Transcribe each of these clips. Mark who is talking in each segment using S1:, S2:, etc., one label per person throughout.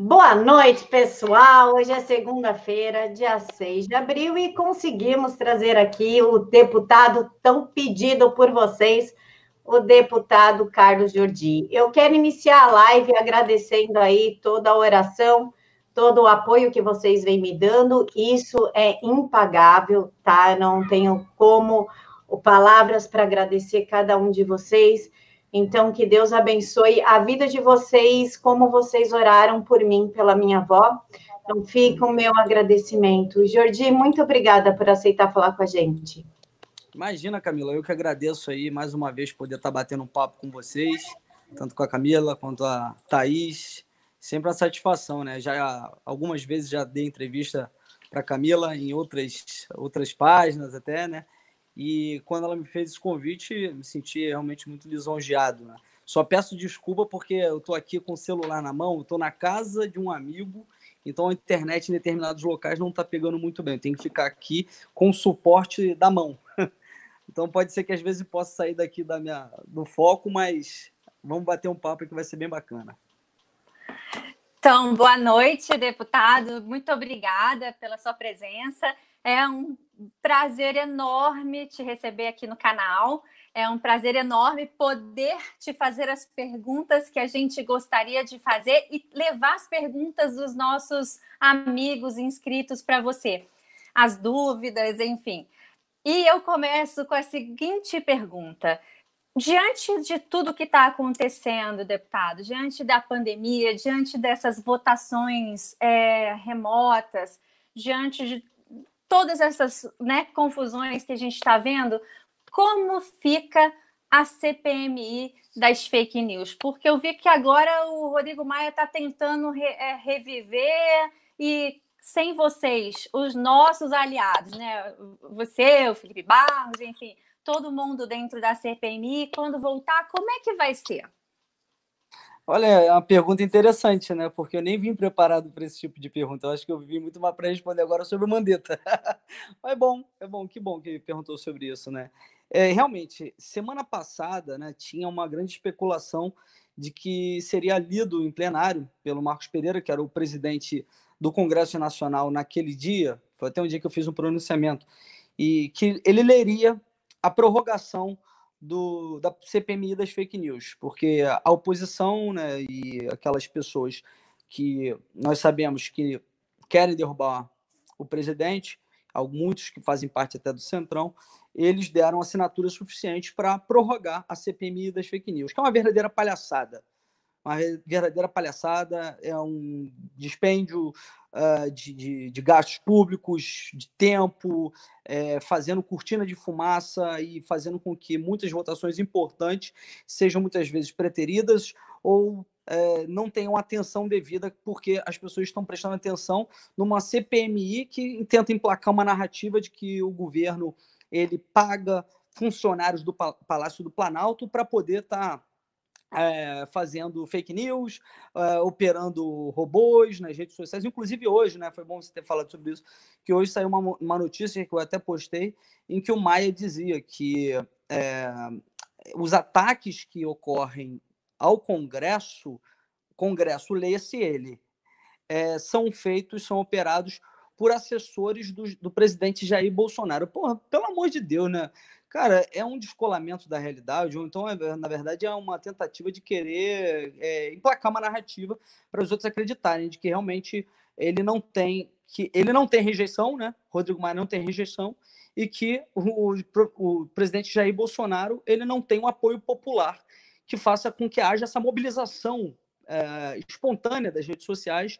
S1: Boa noite, pessoal. Hoje é segunda-feira, dia 6 de abril, e conseguimos trazer aqui o deputado tão pedido por vocês, o deputado Carlos Jordi. Eu quero iniciar a live agradecendo aí toda a oração, todo o apoio que vocês vêm me dando. Isso é impagável, tá? não tenho como palavras para agradecer cada um de vocês. Então, que Deus abençoe a vida de vocês, como vocês oraram por mim, pela minha avó. Então, fica o meu agradecimento. Jordi, muito obrigada por aceitar falar com a gente.
S2: Imagina, Camila, eu que agradeço aí mais uma vez poder estar batendo um papo com vocês, tanto com a Camila quanto a Thaís. Sempre uma satisfação, né? Já algumas vezes já dei entrevista para Camila em outras outras páginas até, né? E quando ela me fez esse convite, me senti realmente muito lisonjeado. Né? Só peço desculpa porque eu estou aqui com o celular na mão, estou na casa de um amigo, então a internet em determinados locais não está pegando muito bem. Tem que ficar aqui com o suporte da mão. Então pode ser que às vezes possa sair daqui da minha, do foco, mas vamos bater um papo que vai ser bem bacana.
S3: Então, boa noite, deputado. Muito obrigada pela sua presença. É um prazer enorme te receber aqui no canal. É um prazer enorme poder te fazer as perguntas que a gente gostaria de fazer e levar as perguntas dos nossos amigos inscritos para você. As dúvidas, enfim. E eu começo com a seguinte pergunta: diante de tudo que está acontecendo, deputado, diante da pandemia, diante dessas votações é, remotas, diante de todas essas né, confusões que a gente está vendo, como fica a CPMI das fake news? Porque eu vi que agora o Rodrigo Maia está tentando re, é, reviver e sem vocês, os nossos aliados, né? Você, o Felipe Barros, enfim, todo mundo dentro da CPMI, quando voltar, como é que vai ser?
S2: Olha, é uma pergunta interessante, né? Porque eu nem vim preparado para esse tipo de pergunta. Eu acho que eu vim muito mais para responder agora sobre o Mandetta. Mas é bom, é bom, que bom que perguntou sobre isso, né? É, realmente, semana passada, né, tinha uma grande especulação de que seria lido em plenário pelo Marcos Pereira, que era o presidente do Congresso Nacional naquele dia. Foi até um dia que eu fiz um pronunciamento e que ele leria a prorrogação do, da CPMI das fake news, porque a oposição né, e aquelas pessoas que nós sabemos que querem derrubar o presidente, muitos que fazem parte até do Centrão, eles deram assinatura suficiente para prorrogar a CPMI das fake news, que é uma verdadeira palhaçada. Uma verdadeira palhaçada, é um dispêndio uh, de, de, de, gastos públicos, de tempo, é, fazendo cortina de fumaça e fazendo com que muitas votações importantes sejam muitas vezes preteridas ou é, não tenham atenção devida, porque as pessoas estão prestando atenção numa CPMI que tenta emplacar uma narrativa de que o governo ele paga funcionários do Palácio do Planalto para poder estar tá é, fazendo fake news, é, operando robôs nas redes sociais. Inclusive hoje, né? Foi bom você ter falado sobre isso, que hoje saiu uma, uma notícia que eu até postei, em que o Maia dizia que é, os ataques que ocorrem ao Congresso, Congresso, leia-se ele, são feitos, são operados por assessores do, do presidente Jair Bolsonaro. Porra, pelo amor de Deus, né? Cara, é um descolamento da realidade, ou então, é, na verdade, é uma tentativa de querer é, emplacar uma narrativa para os outros acreditarem de que realmente ele não tem que ele não tem rejeição, né? Rodrigo Maia não tem rejeição e que o, o, o presidente Jair Bolsonaro ele não tem um apoio popular que faça com que haja essa mobilização é, espontânea das redes sociais,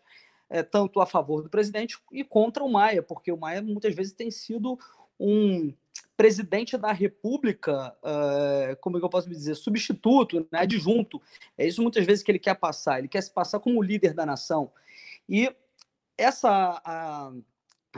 S2: é, tanto a favor do presidente e contra o Maia, porque o Maia muitas vezes tem sido um presidente da República, uh, como é que eu posso dizer, substituto, né, adjunto. É isso muitas vezes que ele quer passar. Ele quer se passar como líder da nação. E essa a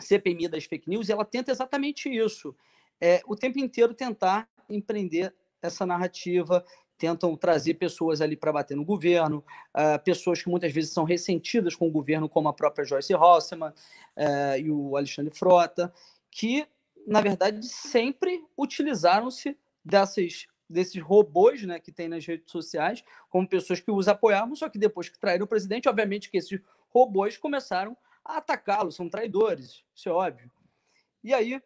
S2: CPMI das fake news, ela tenta exatamente isso. É, o tempo inteiro tentar empreender essa narrativa, tentam trazer pessoas ali para bater no governo, uh, pessoas que muitas vezes são ressentidas com o governo, como a própria Joyce Hosseman uh, e o Alexandre Frota, que na verdade, sempre utilizaram-se dessas desses robôs né, que tem nas redes sociais, como pessoas que os apoiavam, só que depois que traíram o presidente, obviamente que esses robôs começaram a atacá-lo, são traidores, isso é óbvio. E aí,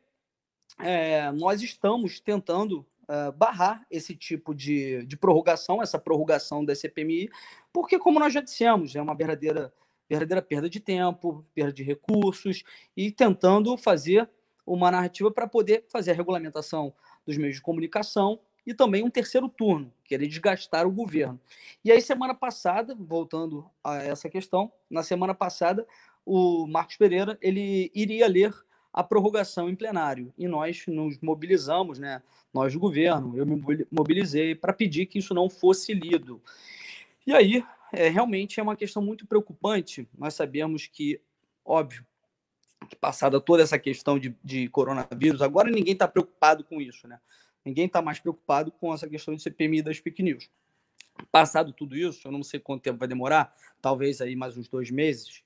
S2: é, nós estamos tentando uh, barrar esse tipo de, de prorrogação, essa prorrogação da CPMI, porque, como nós já dissemos, é uma verdadeira, verdadeira perda de tempo, perda de recursos, e tentando fazer uma narrativa para poder fazer a regulamentação dos meios de comunicação e também um terceiro turno, querer desgastar o governo. E aí, semana passada, voltando a essa questão, na semana passada, o Marcos Pereira ele iria ler a prorrogação em plenário. E nós nos mobilizamos, né? nós do governo, eu me mobilizei para pedir que isso não fosse lido. E aí, é, realmente é uma questão muito preocupante. Nós sabemos que, óbvio, passada toda essa questão de, de coronavírus, agora ninguém está preocupado com isso, né? Ninguém está mais preocupado com essa questão de CPMI das fake news. Passado tudo isso, eu não sei quanto tempo vai demorar, talvez aí mais uns dois meses,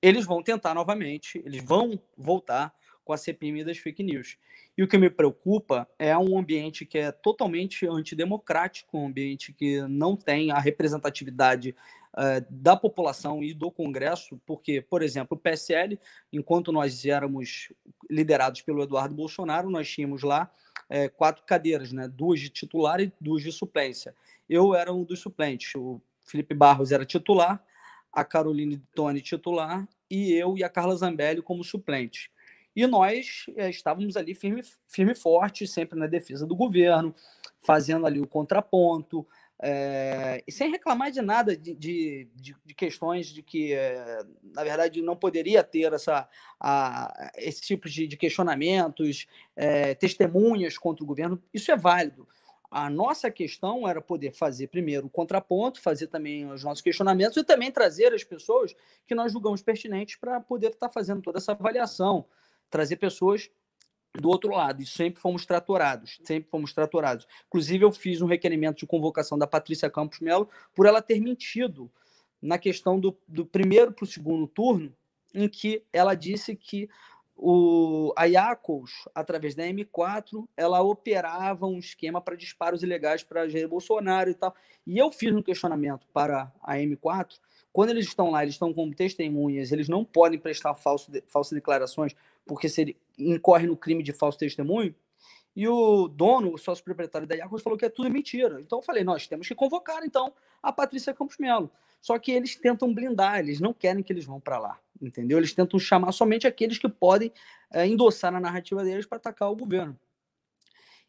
S2: eles vão tentar novamente, eles vão voltar com a CPMI das fake news. E o que me preocupa é um ambiente que é totalmente antidemocrático, um ambiente que não tem a representatividade uh, da população e do Congresso, porque, por exemplo, o PSL, enquanto nós éramos liderados pelo Eduardo Bolsonaro, nós tínhamos lá uh, quatro cadeiras, né? duas de titular e duas de suplência. Eu era um dos suplentes, o Felipe Barros era titular, a Caroline Tony titular e eu e a Carla Zambelli como suplentes. E nós é, estávamos ali firme, firme e forte, sempre na defesa do governo, fazendo ali o contraponto, é, e sem reclamar de nada de, de, de, questões de que, é, na verdade, não poderia ter essa, a, esse tipo de, de questionamentos, é, testemunhas contra o governo. Isso é válido. A nossa questão era poder fazer primeiro o contraponto, fazer também os nossos questionamentos e também trazer as pessoas que nós julgamos pertinentes para poder estar fazendo toda essa avaliação trazer pessoas do outro lado, e sempre fomos tratorados, sempre fomos tratorados. Inclusive, eu fiz um requerimento de convocação da Patrícia Campos Melo por ela ter mentido na questão do, do primeiro para o segundo turno, em que ela disse que o, a Iacos, através da M4, ela operava um esquema para disparos ilegais para Jair Bolsonaro e tal. E eu fiz um questionamento para a M4. Quando eles estão lá, eles estão como testemunhas, eles não podem prestar falso, falsas declarações porque se ele incorre no crime de falso testemunho. E o dono, o sócio proprietário da Iacos, falou que é tudo mentira. Então eu falei, nós temos que convocar então a Patrícia Campos Melo. Só que eles tentam blindar, eles não querem que eles vão para lá, entendeu? Eles tentam chamar somente aqueles que podem é, endossar na narrativa deles para atacar o governo.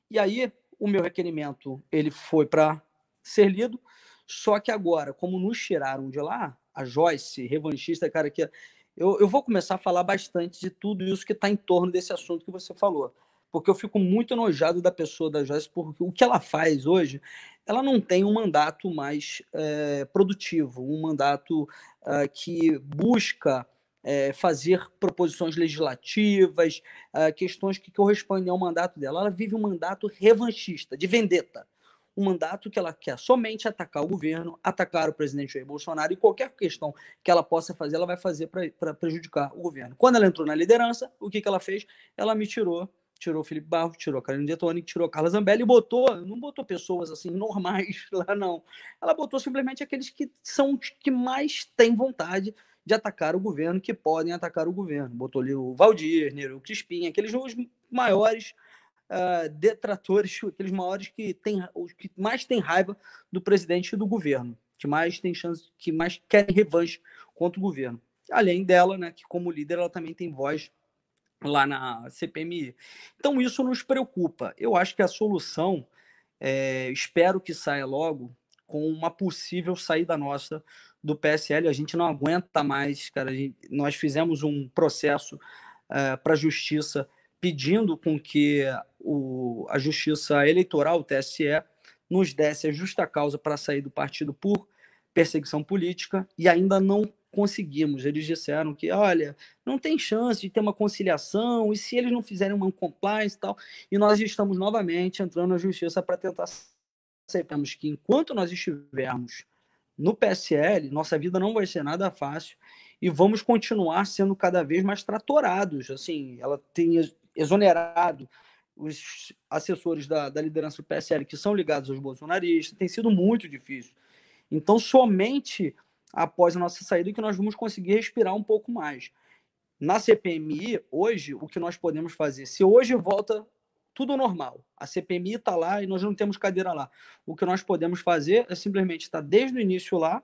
S2: E aí o meu requerimento ele foi para ser lido, só que agora, como nos tiraram de lá, a Joyce, revanchista, cara que eu, eu vou começar a falar bastante de tudo isso que está em torno desse assunto que você falou. Porque eu fico muito enojado da pessoa da Joyce, porque o que ela faz hoje, ela não tem um mandato mais é, produtivo, um mandato é, que busca é, fazer proposições legislativas, questões que correspondem ao mandato dela. Ela vive um mandato revanchista, de vendetta um mandato que ela quer somente atacar o governo, atacar o presidente Jair Bolsonaro e qualquer questão que ela possa fazer, ela vai fazer para prejudicar o governo. Quando ela entrou na liderança, o que, que ela fez? Ela me tirou tirou Felipe Barros, tirou Carolina Detoni, tirou Carla Zambelli e botou, não botou pessoas assim normais lá não. Ela botou simplesmente aqueles que são os que mais têm vontade de atacar o governo, que podem atacar o governo. Botou ali o Valdir, o Crispim, aqueles os maiores uh, detratores, aqueles maiores que, tem, os que mais têm raiva do presidente e do governo, que mais tem chance, que mais querem revanche contra o governo. Além dela, né, que como líder ela também tem voz lá na CPMI. Então isso nos preocupa. Eu acho que a solução, é, espero que saia logo com uma possível saída nossa do PSL. A gente não aguenta mais, cara. Gente, nós fizemos um processo é, para a justiça pedindo com que o, a Justiça Eleitoral, o TSE, nos desse a justa causa para sair do partido por perseguição política e ainda não conseguimos. Eles disseram que, olha, não tem chance de ter uma conciliação e se eles não fizerem uma compliance e tal, e nós estamos novamente entrando na justiça para tentar sabemos que enquanto nós estivermos no PSL, nossa vida não vai ser nada fácil e vamos continuar sendo cada vez mais tratorados. Assim, ela tem exonerado os assessores da, da liderança do PSL que são ligados aos bolsonaristas, tem sido muito difícil. Então, somente após a nossa saída que nós vamos conseguir respirar um pouco mais. Na CPMI, hoje, o que nós podemos fazer? Se hoje volta tudo normal, a CPMI está lá e nós não temos cadeira lá. O que nós podemos fazer é simplesmente estar desde o início lá,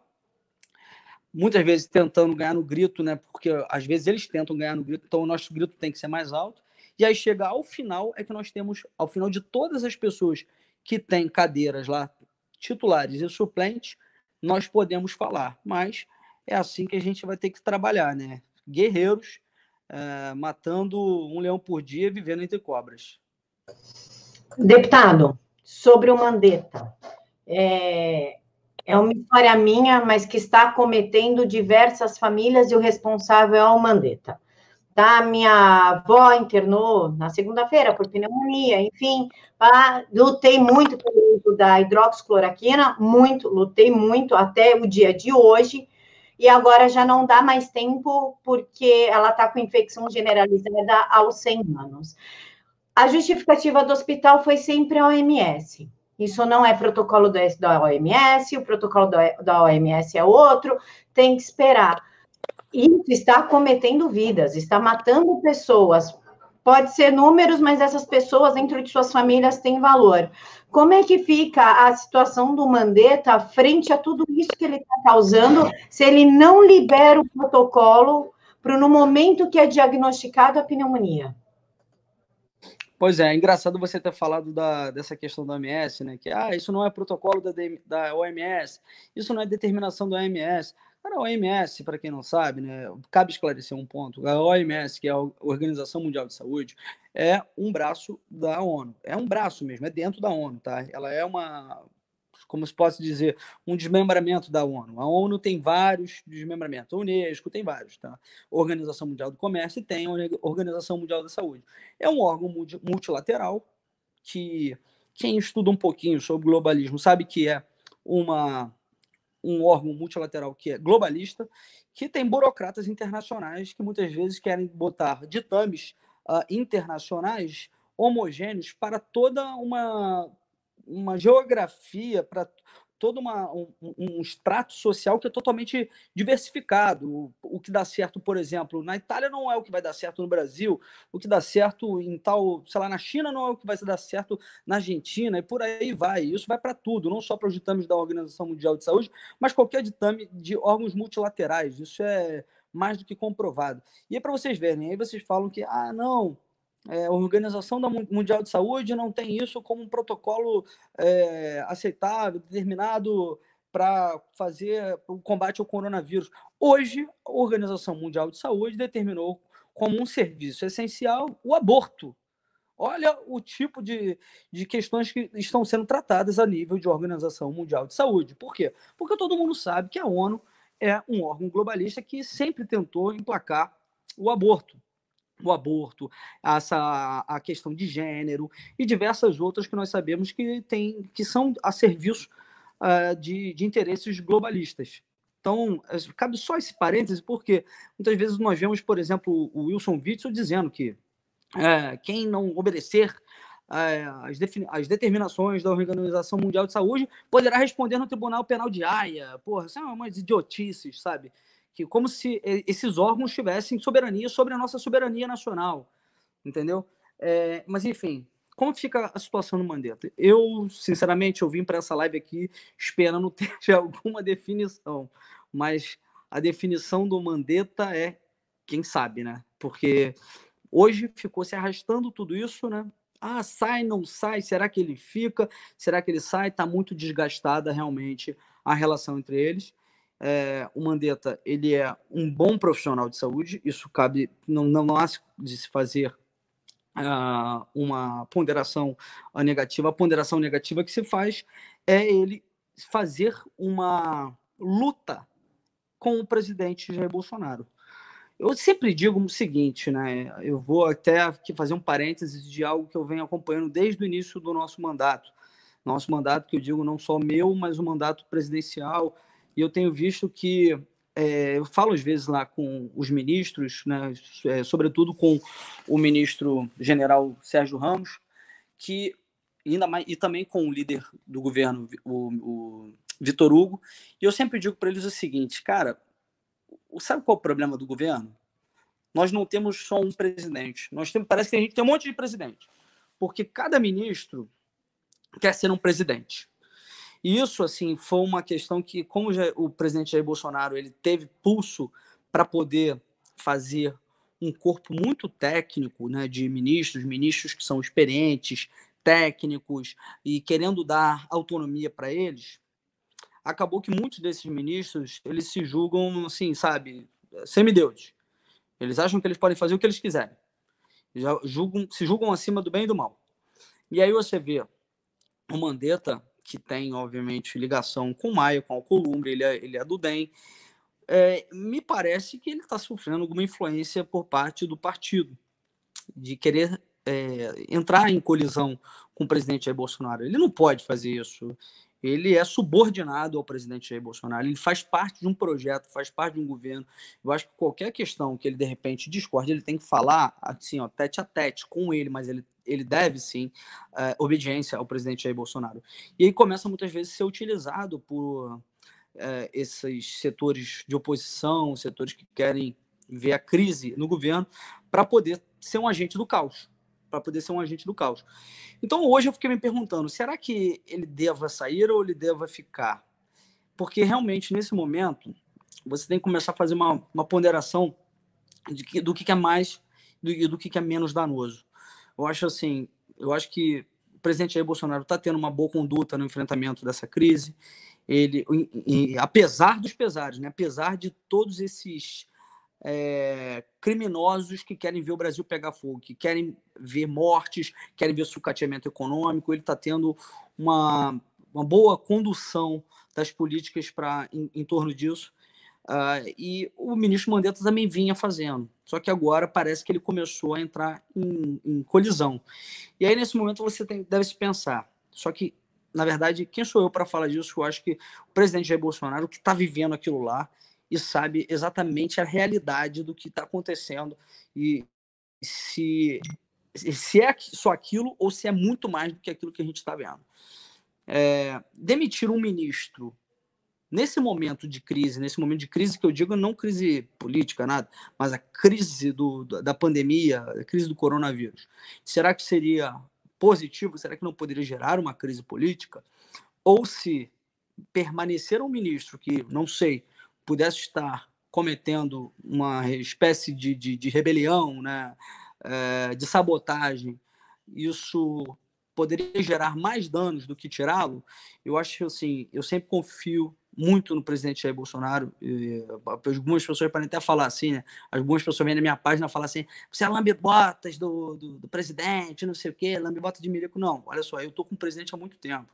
S2: muitas vezes tentando ganhar no grito, né? Porque às vezes eles tentam ganhar no grito, então o nosso grito tem que ser mais alto. E aí chegar ao final é que nós temos, ao final de todas as pessoas que têm cadeiras lá, titulares e suplentes, nós podemos falar. Mas é assim que a gente vai ter que trabalhar, né? Guerreiros é, matando um leão por dia, vivendo entre cobras.
S1: Deputado, sobre o Mandetta. É, é uma história minha, mas que está cometendo diversas famílias e o responsável é o Mandetta. Tá? Minha avó internou na segunda-feira por pneumonia, enfim, lutei muito pelo uso da hidroxicloroquina, muito, lutei muito até o dia de hoje, e agora já não dá mais tempo porque ela está com infecção generalizada aos 100 anos. A justificativa do hospital foi sempre a OMS. Isso não é protocolo da OMS, o protocolo da OMS é outro, tem que esperar. Isso está cometendo vidas, está matando pessoas. Pode ser números, mas essas pessoas dentro de suas famílias têm valor. Como é que fica a situação do Mandetta frente a tudo isso que ele está causando, se ele não libera o protocolo para no momento que é diagnosticado a pneumonia?
S2: Pois é, é engraçado você ter falado da, dessa questão da OMS, né? Que ah, isso não é protocolo da, da OMS, isso não é determinação da OMS. Cara, a OMS, para quem não sabe, né, cabe esclarecer um ponto. A OMS, que é a Organização Mundial de Saúde, é um braço da ONU. É um braço mesmo, é dentro da ONU, tá? Ela é uma como se posso dizer, um desmembramento da ONU. A ONU tem vários desmembramentos, a Unesco tem vários, tá? Organização Mundial do Comércio tem a Organização Mundial da Saúde. É um órgão multilateral que quem estuda um pouquinho sobre globalismo sabe que é uma um órgão multilateral que é globalista, que tem burocratas internacionais que muitas vezes querem botar ditames uh, internacionais homogêneos para toda uma uma geografia, para todo uma, um, um, extrato social que é totalmente diversificado. O, o, que dá certo, por exemplo, na Itália não é o que vai dar certo no Brasil, o que dá certo em tal, sei lá, na China não é o que vai dar certo na Argentina, e por aí vai. Isso vai para tudo, não só para os ditames da Organização Mundial de Saúde, mas qualquer ditame de órgãos multilaterais. Isso é mais do que comprovado. E é para vocês verem, aí vocês falam que, ah, não, é, a Organização Mundial de Saúde não tem isso como um protocolo é, aceitável, determinado para fazer o combate ao coronavírus. Hoje, a Organização Mundial de Saúde determinou como um serviço essencial o aborto. Olha o tipo de, de questões que estão sendo tratadas a nível de Organização Mundial de Saúde. Por quê? Porque todo mundo sabe que a ONU é um órgão globalista que sempre tentou emplacar o aborto o aborto, essa, a questão de gênero e diversas outras que nós sabemos que, tem, que são a serviço uh, de, de interesses globalistas. Então, cabe só esse parêntese, porque muitas vezes nós vemos, por exemplo, o Wilson Witzel dizendo que é, quem não obedecer é, as, as, determinações da Organização Mundial de Saúde poderá responder no Tribunal Penal de Haia. Porra, isso é umas idiotices, sabe? Que como se esses órgãos tivessem soberania sobre a nossa soberania nacional, entendeu? É, mas enfim, como fica a situação no Mandetta? Eu, sinceramente, eu vim para essa live aqui esperando ter alguma definição, mas a definição do Mandetta é quem sabe, né? Porque hoje ficou se arrastando tudo isso, né? Ah, sai, não sai, será que ele fica? Será que ele sai? Está muito desgastada realmente a relação entre eles é, o Mandetta ele é um bom profissional de saúde, isso cabe, não, não há de se fazer uh, uma ponderação negativa. A ponderação negativa que se faz é ele fazer uma luta com o presidente Jair Bolsonaro. Eu sempre digo o seguinte, né? Eu vou até aqui fazer um parênteses de algo que eu venho acompanhando desde o início do nosso mandato. Nosso mandato, que eu digo não só meu, mas o mandato presidencial, e eu tenho visto que é, eu falo às vezes lá com os ministros, né, é, sobretudo com o ministro general Sérgio Ramos, que ainda mais e também com o líder do governo, o, o Vitor Hugo, e eu sempre digo para eles o seguinte, cara, sabe qual é o problema do governo? Nós não temos só um presidente. Nós temos, parece que a gente tem um monte de presidente. Porque cada ministro quer ser um presidente. Isso, assim, foi uma questão que, como o presidente Jair Bolsonaro ele teve pulso para poder fazer um corpo muito técnico né, de ministros, ministros que são experientes, técnicos e querendo dar autonomia para eles, acabou que muitos desses ministros eles se julgam assim, sabe, semideuses. Eles acham que eles podem fazer o que eles quiserem. Já julgam, se julgam acima do bem e do mal. E aí você vê o Mandetta, que tem, obviamente, ligação com o Maia, com o Alcolumbre, ele é, ele é do DEM. É, me parece que ele está sofrendo alguma influência por parte do partido, de querer é, entrar em colisão com o presidente Jair Bolsonaro. Ele não pode fazer isso ele é subordinado ao presidente Jair Bolsonaro, ele faz parte de um projeto, faz parte de um governo. Eu acho que qualquer questão que ele de repente discorde, ele tem que falar assim, ó, tete a tete com ele, mas ele, ele deve sim uh, obediência ao presidente Jair Bolsonaro. E aí começa muitas vezes a ser utilizado por uh, esses setores de oposição, setores que querem ver a crise no governo, para poder ser um agente do caos para poder ser um agente do caos. Então hoje eu fiquei me perguntando, será que ele deva sair ou ele deva ficar? Porque realmente nesse momento você tem que começar a fazer uma, uma ponderação de que, do que, é mais e do, do que, é menos danoso. Eu acho assim, eu acho que o presidente Jair Bolsonaro está tendo uma boa conduta no enfrentamento dessa crise. Ele, e, e, apesar dos pesares, né, apesar de todos esses é, criminosos que querem ver o Brasil pegar fogo, que querem ver mortes, querem ver sucateamento econômico. Ele está tendo uma, uma boa condução das políticas para em, em, torno disso. Uh, e o ministro Mandetta também vinha fazendo. Só que agora parece que ele começou a entrar em, em colisão. E aí, nesse momento, você tem, deve se pensar. Só que, na verdade, quem sou eu para falar disso? Eu acho que o presidente Jair Bolsonaro, que está vivendo aquilo lá, e sabe exatamente a realidade do que está acontecendo e se, se é só aquilo ou se é muito mais do que aquilo que a gente está vendo. É, demitir um ministro nesse momento de crise, nesse momento de crise que eu digo não crise política, nada, mas a crise do, da pandemia, a crise do coronavírus, será que seria positivo? Será que não poderia gerar uma crise política? Ou se permanecer um ministro que, não sei, pudesse estar cometendo uma espécie de, de, de rebelião, né, é, de sabotagem, isso poderia gerar mais danos do que tirá-lo, eu acho assim, eu sempre confio muito no presidente Jair Bolsonaro. E, algumas pessoas podem até falar assim, né? Algumas pessoas vêm na minha página falar assim: você é lambe-botas do, do, do, presidente, não sei o quê, lambe-botas de milico. Não, olha só, eu estou com o presidente há muito tempo.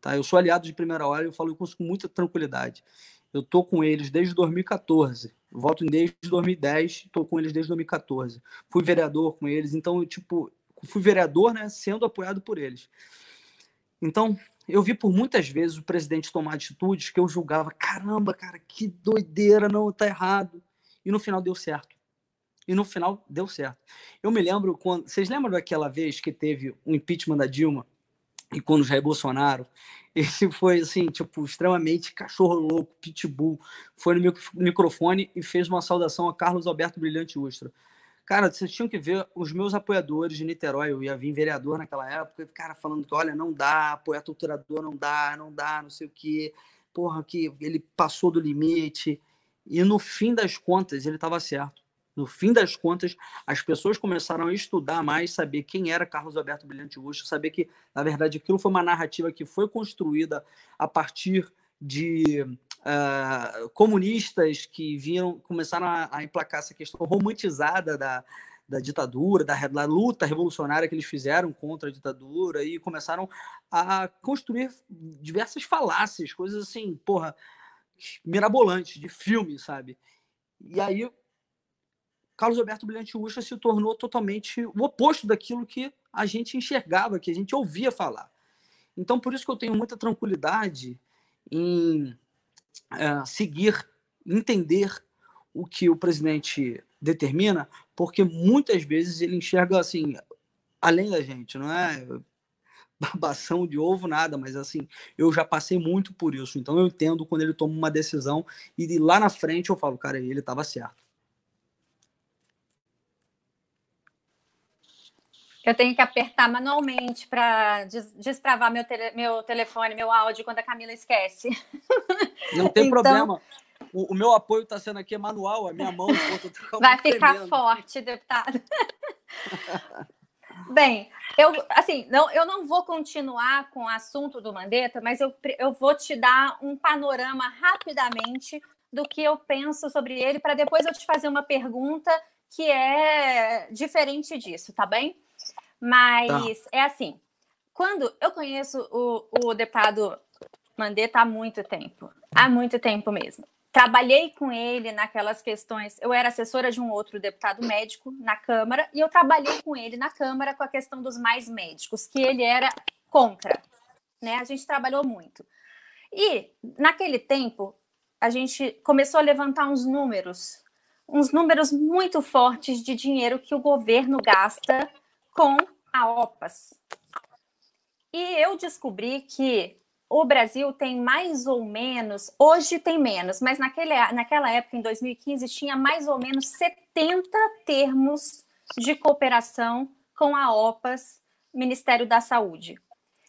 S2: Tá? Eu sou aliado de primeira hora e eu falo isso com muita tranquilidade. Eu tô com eles desde 2014. Voto desde 2010, tô com eles desde 2014. Fui vereador com eles, então eu, tipo, fui vereador, né, sendo apoiado por eles. Então, eu vi por muitas vezes o presidente tomar atitudes que eu julgava, caramba, cara, que doideira, não, tá errado. E no final deu certo. E no final deu certo. Eu me lembro quando. Vocês lembram daquela vez que teve o um impeachment da Dilma? E quando Jair Bolsonaro ele foi, assim, tipo, extremamente cachorro louco, pitbull. Foi no microfone e fez uma saudação a Carlos Alberto Brilhante Ustra. Cara, vocês tinham que ver os meus apoiadores de Niterói. Eu ia vir vereador naquela época, cara, falando que, olha, não dá, apoiar torturador não dá, não dá, não sei o quê. Porra, que ele passou do limite. E no fim das contas, ele estava certo. No fim das contas, as pessoas começaram a estudar mais, saber quem era Carlos Alberto Brilhante Russo, saber que, na verdade, aquilo foi uma narrativa que foi construída a partir de uh, comunistas que viram, começaram a, a, emplacar essa questão romantizada da, da ditadura, da, da, luta revolucionária que eles fizeram contra a ditadura e começaram a construir diversas falácias, coisas assim, porra, mirabolantes, de filme, sabe? E aí Carlos Alberto Brilhante Ustra se tornou totalmente o oposto daquilo que a gente enxergava, que a gente ouvia falar. Então, por isso que eu tenho muita tranquilidade em é, seguir, entender o que o presidente determina, porque muitas vezes ele enxerga assim, além da gente, não é? babação de ovo, nada, mas assim, eu já passei muito por isso. Então eu entendo quando ele toma uma decisão e lá na frente eu falo, cara, ele estava certo.
S3: Eu tenho que apertar manualmente para destravar meu, tele, meu telefone, meu áudio quando a Camila esquece.
S2: Não tem então... problema. O, o, meu apoio está sendo aqui manual, a minha mão. Pô,
S3: Vai ficar tremendo. forte, deputado. Bem, eu assim, não, eu não vou continuar com o assunto do Mandetta, mas eu, eu vou te dar um panorama rapidamente do que eu penso sobre ele, para depois eu te fazer uma pergunta que é diferente disso, tá bem? Mas tá. é assim, quando eu conheço o, o deputado Mandetta há muito tempo, há muito tempo mesmo. Trabalhei com ele naquelas questões. Eu era assessora de um outro deputado médico na Câmara e eu trabalhei com ele na Câmara com a questão dos mais médicos, que ele era contra. Né? A gente trabalhou muito. E naquele tempo a gente começou a levantar uns números, uns números muito fortes de dinheiro que o governo gasta com a OPAS. E eu descobri que o Brasil tem mais ou menos, hoje tem menos, mas naquele, naquela época, em 2015, tinha mais ou menos 70 termos de cooperação com a OPAS, Ministério da Saúde.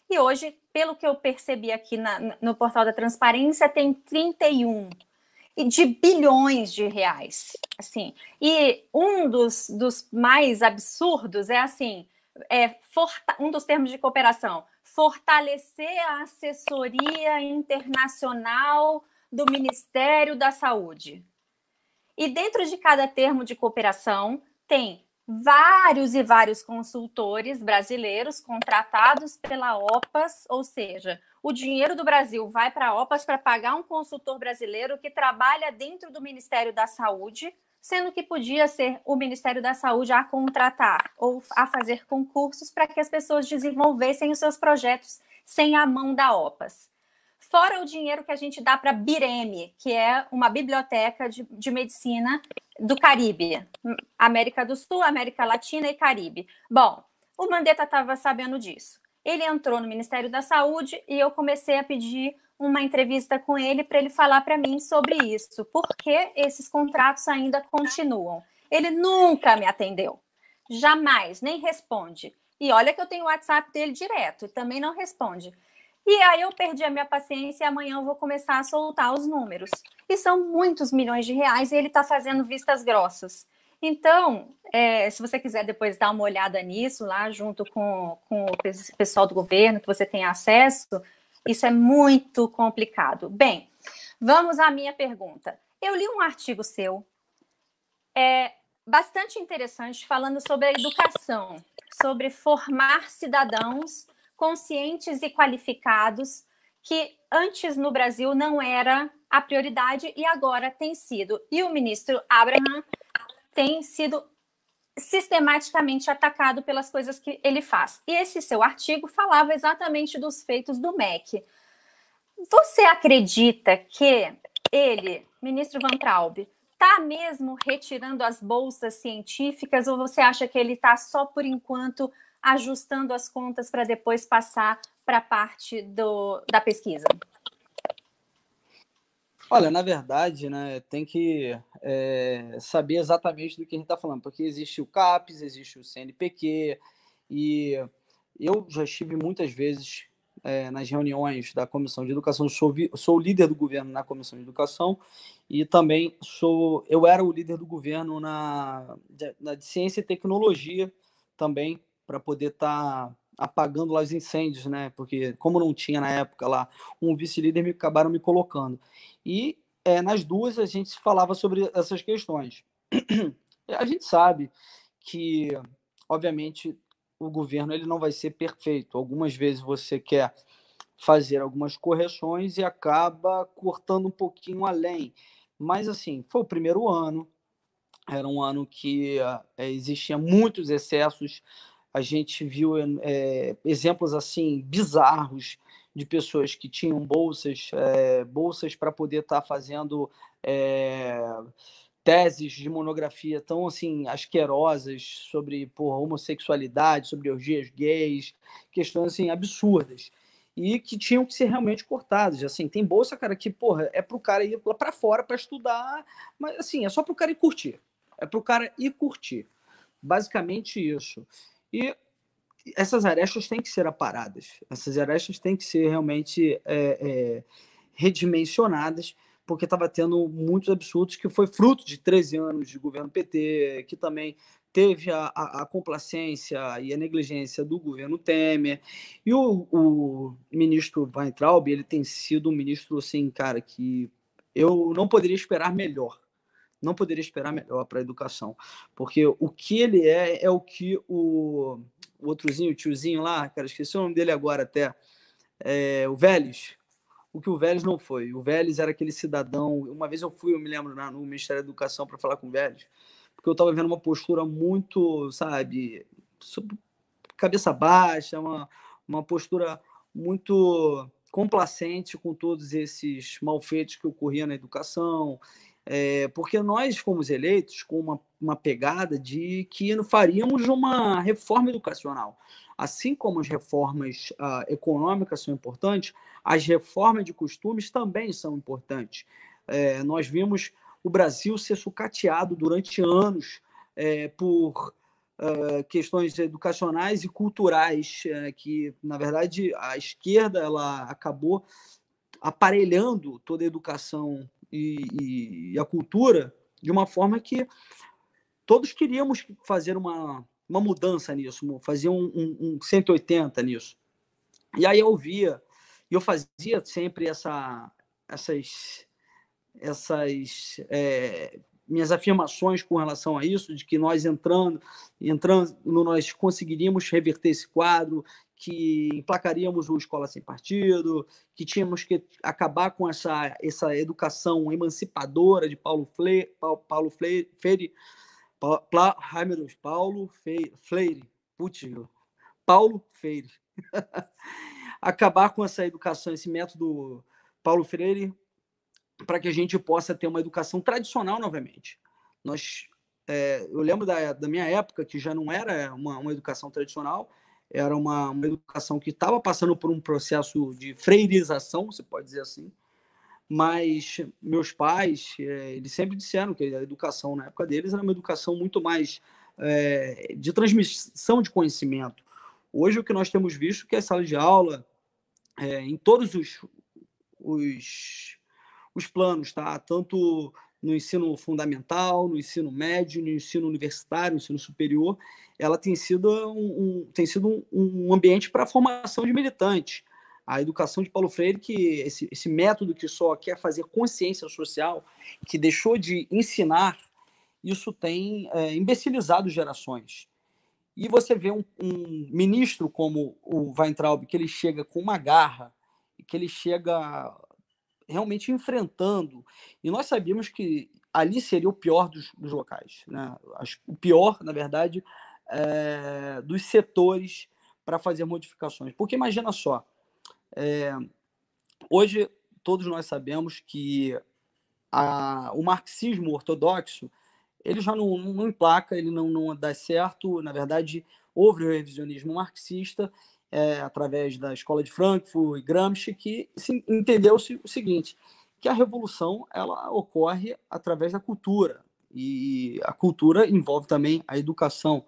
S3: E hoje, pelo que eu percebi aqui na, no portal da transparência, tem 31 de bilhões de reais. Assim, e um dos, dos mais absurdos é assim: é, um dos termos de cooperação fortalecer a assessoria internacional do Ministério da Saúde. E dentro de cada termo de cooperação tem vários e vários consultores brasileiros contratados pela OPAS, ou seja, o dinheiro do Brasil vai para a OPAS para pagar um consultor brasileiro que trabalha dentro do Ministério da Saúde sendo que podia ser o Ministério da Saúde a contratar ou a fazer concursos para que as pessoas desenvolvessem os seus projetos sem a mão da OPAS. Fora o dinheiro que a gente dá para a Bireme, que é uma biblioteca de, de medicina do Caribe, América do Sul, América Latina e Caribe. Bom, o Mandetta estava sabendo disso. Ele entrou no Ministério da Saúde e eu comecei a pedir uma entrevista com ele para ele falar para mim sobre isso, porque esses contratos ainda continuam. Ele nunca me atendeu, jamais, nem responde. E olha que eu tenho o WhatsApp dele direto e também não responde. E aí eu perdi a minha paciência e amanhã eu vou começar a soltar os números. E são muitos milhões de reais e ele está fazendo vistas grossas. Então, é, se você quiser depois dar uma olhada nisso lá, junto com, com o pessoal do governo, que você tem acesso, isso é muito complicado. Bem, vamos à minha pergunta. Eu li um artigo seu, é bastante interessante, falando sobre a educação, sobre formar cidadãos conscientes e qualificados, que antes no Brasil não era a prioridade e agora tem sido. E o ministro Abraham tem sido sistematicamente atacado pelas coisas que ele faz. E esse seu artigo falava exatamente dos feitos do MEC. Você acredita que ele, ministro Van Traub, está mesmo retirando as bolsas científicas ou você acha que ele está só por enquanto ajustando as contas para depois passar para a parte do, da pesquisa?
S2: Olha, na verdade, né, tem que é, saber exatamente do que a gente está falando, porque existe o CAPES, existe o CNPq, e eu já estive muitas vezes é, nas reuniões da Comissão de Educação, sou, sou líder do governo na Comissão de Educação, e também sou, eu era o líder do governo na, na de Ciência e Tecnologia também, para poder estar tá apagando lá os incêndios, né? Porque como não tinha na época lá um vice-líder, me acabaram me colocando. E é, nas duas a gente falava sobre essas questões. A gente sabe que, obviamente, o governo ele não vai ser perfeito. Algumas vezes você quer fazer algumas correções e acaba cortando um pouquinho além. Mas assim, foi o primeiro ano, era um ano que é, existia muitos excessos a gente viu é, exemplos assim bizarros de pessoas que tinham bolsas, é, bolsas para poder estar tá fazendo é, teses de monografia tão assim asquerosas sobre porra, homossexualidade, sobre orgias gays, questões assim absurdas e que tinham que ser realmente cortadas. Assim, tem bolsa, cara, que porra, é pro cara ir lá para fora para estudar, mas assim, é só pro cara ir curtir. É pro cara ir curtir. Basicamente isso. E essas arestas têm que ser aparadas. Essas arestas têm que ser realmente é, é, redimensionadas porque estava tendo muitos absurdos que foi fruto de 13 anos de governo PT, que também teve a, a, a complacência e a negligência do governo Temer. E o, o ministro Weintraub, ele tem sido um ministro, assim, cara, que eu não poderia esperar melhor. Não poderia esperar melhor para a educação. Porque o que ele é, é o que o, o outrozinho, o tiozinho lá, cara, esqueci o nome dele agora até, é, o Vélez, o que o Vélez não foi. O Vélez era aquele cidadão. Uma vez eu fui, eu me lembro, no Ministério da Educação para falar com o Vélez, porque eu estava vendo uma postura muito, sabe, cabeça baixa, uma, uma postura muito complacente com todos esses malfeitos que ocorriam na educação, é, porque nós fomos eleitos com uma, uma pegada de que faríamos uma reforma educacional. Assim como as reformas uh, econômicas são importantes, as reformas de costumes também são importantes. É, nós vimos o Brasil ser sucateado durante anos é, por uh, questões educacionais e culturais, que, na verdade, a esquerda ela acabou aparelhando toda a educação e, e, a cultura de uma forma que todos queríamos fazer uma, uma mudança nisso, fazer um, um, um 180 nisso. E aí eu via, e eu fazia sempre essa, essas, essas é, minhas afirmações com relação a isso, de que nós entrando, entrando, nós conseguiríamos reverter esse quadro, que emplacaríamos o Escola Sem Partido, que tínhamos que acabar com essa, essa educação emancipadora de Paulo Freire, Paulo Freire, ai meu Deus, Paulo Freire, putz, Paulo Freire. acabar com essa educação, esse método Paulo Freire, para que a gente possa ter uma educação tradicional novamente. Nós, é, eu lembro da, da minha época, que já não era uma, uma educação tradicional, era uma, uma educação que estava passando por um processo de freirização, você pode dizer assim, mas meus pais, é, eles sempre disseram que a educação na época deles era uma educação muito mais é, de transmissão de conhecimento. Hoje o que nós temos visto é que a sala de aula, é, em todos os, os, os planos, tá? tanto no ensino fundamental, no ensino médio, no ensino universitário, no ensino superior, ela tem sido um, um tem sido um, um ambiente para a formação de militantes. A educação de Paulo Freire, que esse, esse método que só quer fazer consciência social, que deixou de ensinar, isso tem é, imbecilizado gerações. E você vê um, um, ministro como o Weintraub, que ele chega com uma garra, que ele chega realmente enfrentando. E nós sabíamos que ali seria o pior dos, dos locais. Né? O pior, na verdade, é, dos setores para fazer modificações. Porque imagina só, é, hoje todos nós sabemos que a, o marxismo ortodoxo ele já não, não emplaca, ele não, não dá certo. Na verdade, houve o revisionismo marxista é, através da escola de Frankfurt e Gramsci, que entendeu o seguinte, que a revolução ela ocorre através da cultura, e a cultura envolve também a educação.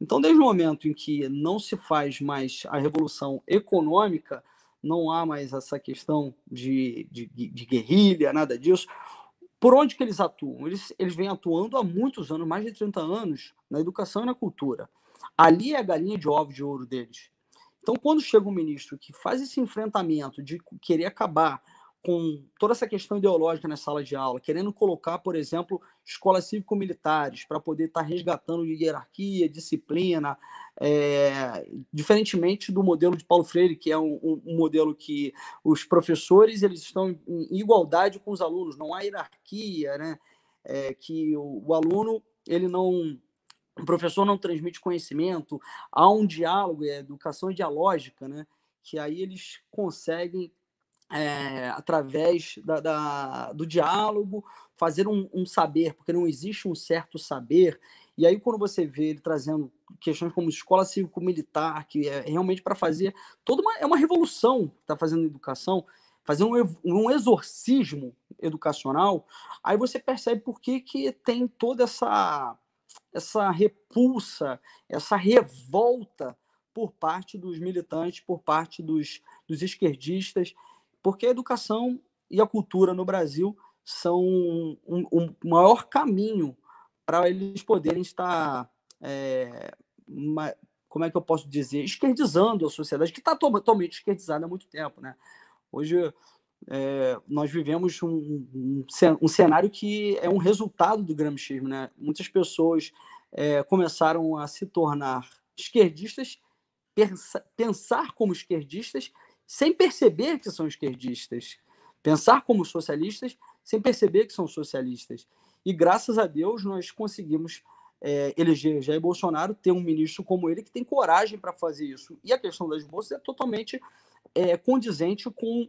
S2: Então, desde o momento em que não se faz mais a revolução econômica, não há mais essa questão de, de, de guerrilha, nada disso. Por onde que eles atuam? Eles, eles vêm atuando há muitos anos, mais de 30 anos, na educação e na cultura. Ali é a galinha de ovos de ouro deles. Então, quando chega um ministro que faz esse enfrentamento de querer acabar com toda essa questão ideológica na sala de aula, querendo colocar, por exemplo, escolas cívico-militares para poder estar tá resgatando hierarquia, disciplina, é, diferentemente do modelo de Paulo Freire, que é um, um, modelo que os professores eles estão em igualdade com os alunos, não há hierarquia, né? É, que o, o aluno ele não o professor não transmite conhecimento, há um diálogo, é educação dialógica, né? Que aí eles conseguem é, através da, da, do diálogo, fazer um, um, saber, porque não existe um certo saber. E aí, quando você vê ele trazendo questões como escola cívico-militar, que é realmente para fazer toda uma, é uma revolução que está fazendo educação, fazer um, um exorcismo educacional, aí você percebe por que, que tem toda essa, essa repulsa, essa revolta por parte dos militantes, por parte dos, dos esquerdistas, porque a educação e a cultura no Brasil são um, um, maior caminho para eles poderem estar, é, uma, como é que eu posso dizer, esquerdizando a sociedade, que está totalmente esquerdizada há muito tempo. Né? Hoje é, nós vivemos um, um, cenário que é um resultado do gramscismo. Né? Muitas pessoas é, começaram a se tornar esquerdistas, pensa, pensar como esquerdistas, sem perceber que são esquerdistas, pensar como socialistas, sem perceber que são socialistas. E graças a Deus nós conseguimos é, eleger Jair Bolsonaro, ter um ministro como ele que tem coragem para fazer isso. E a questão das bolsas é totalmente é, condizente com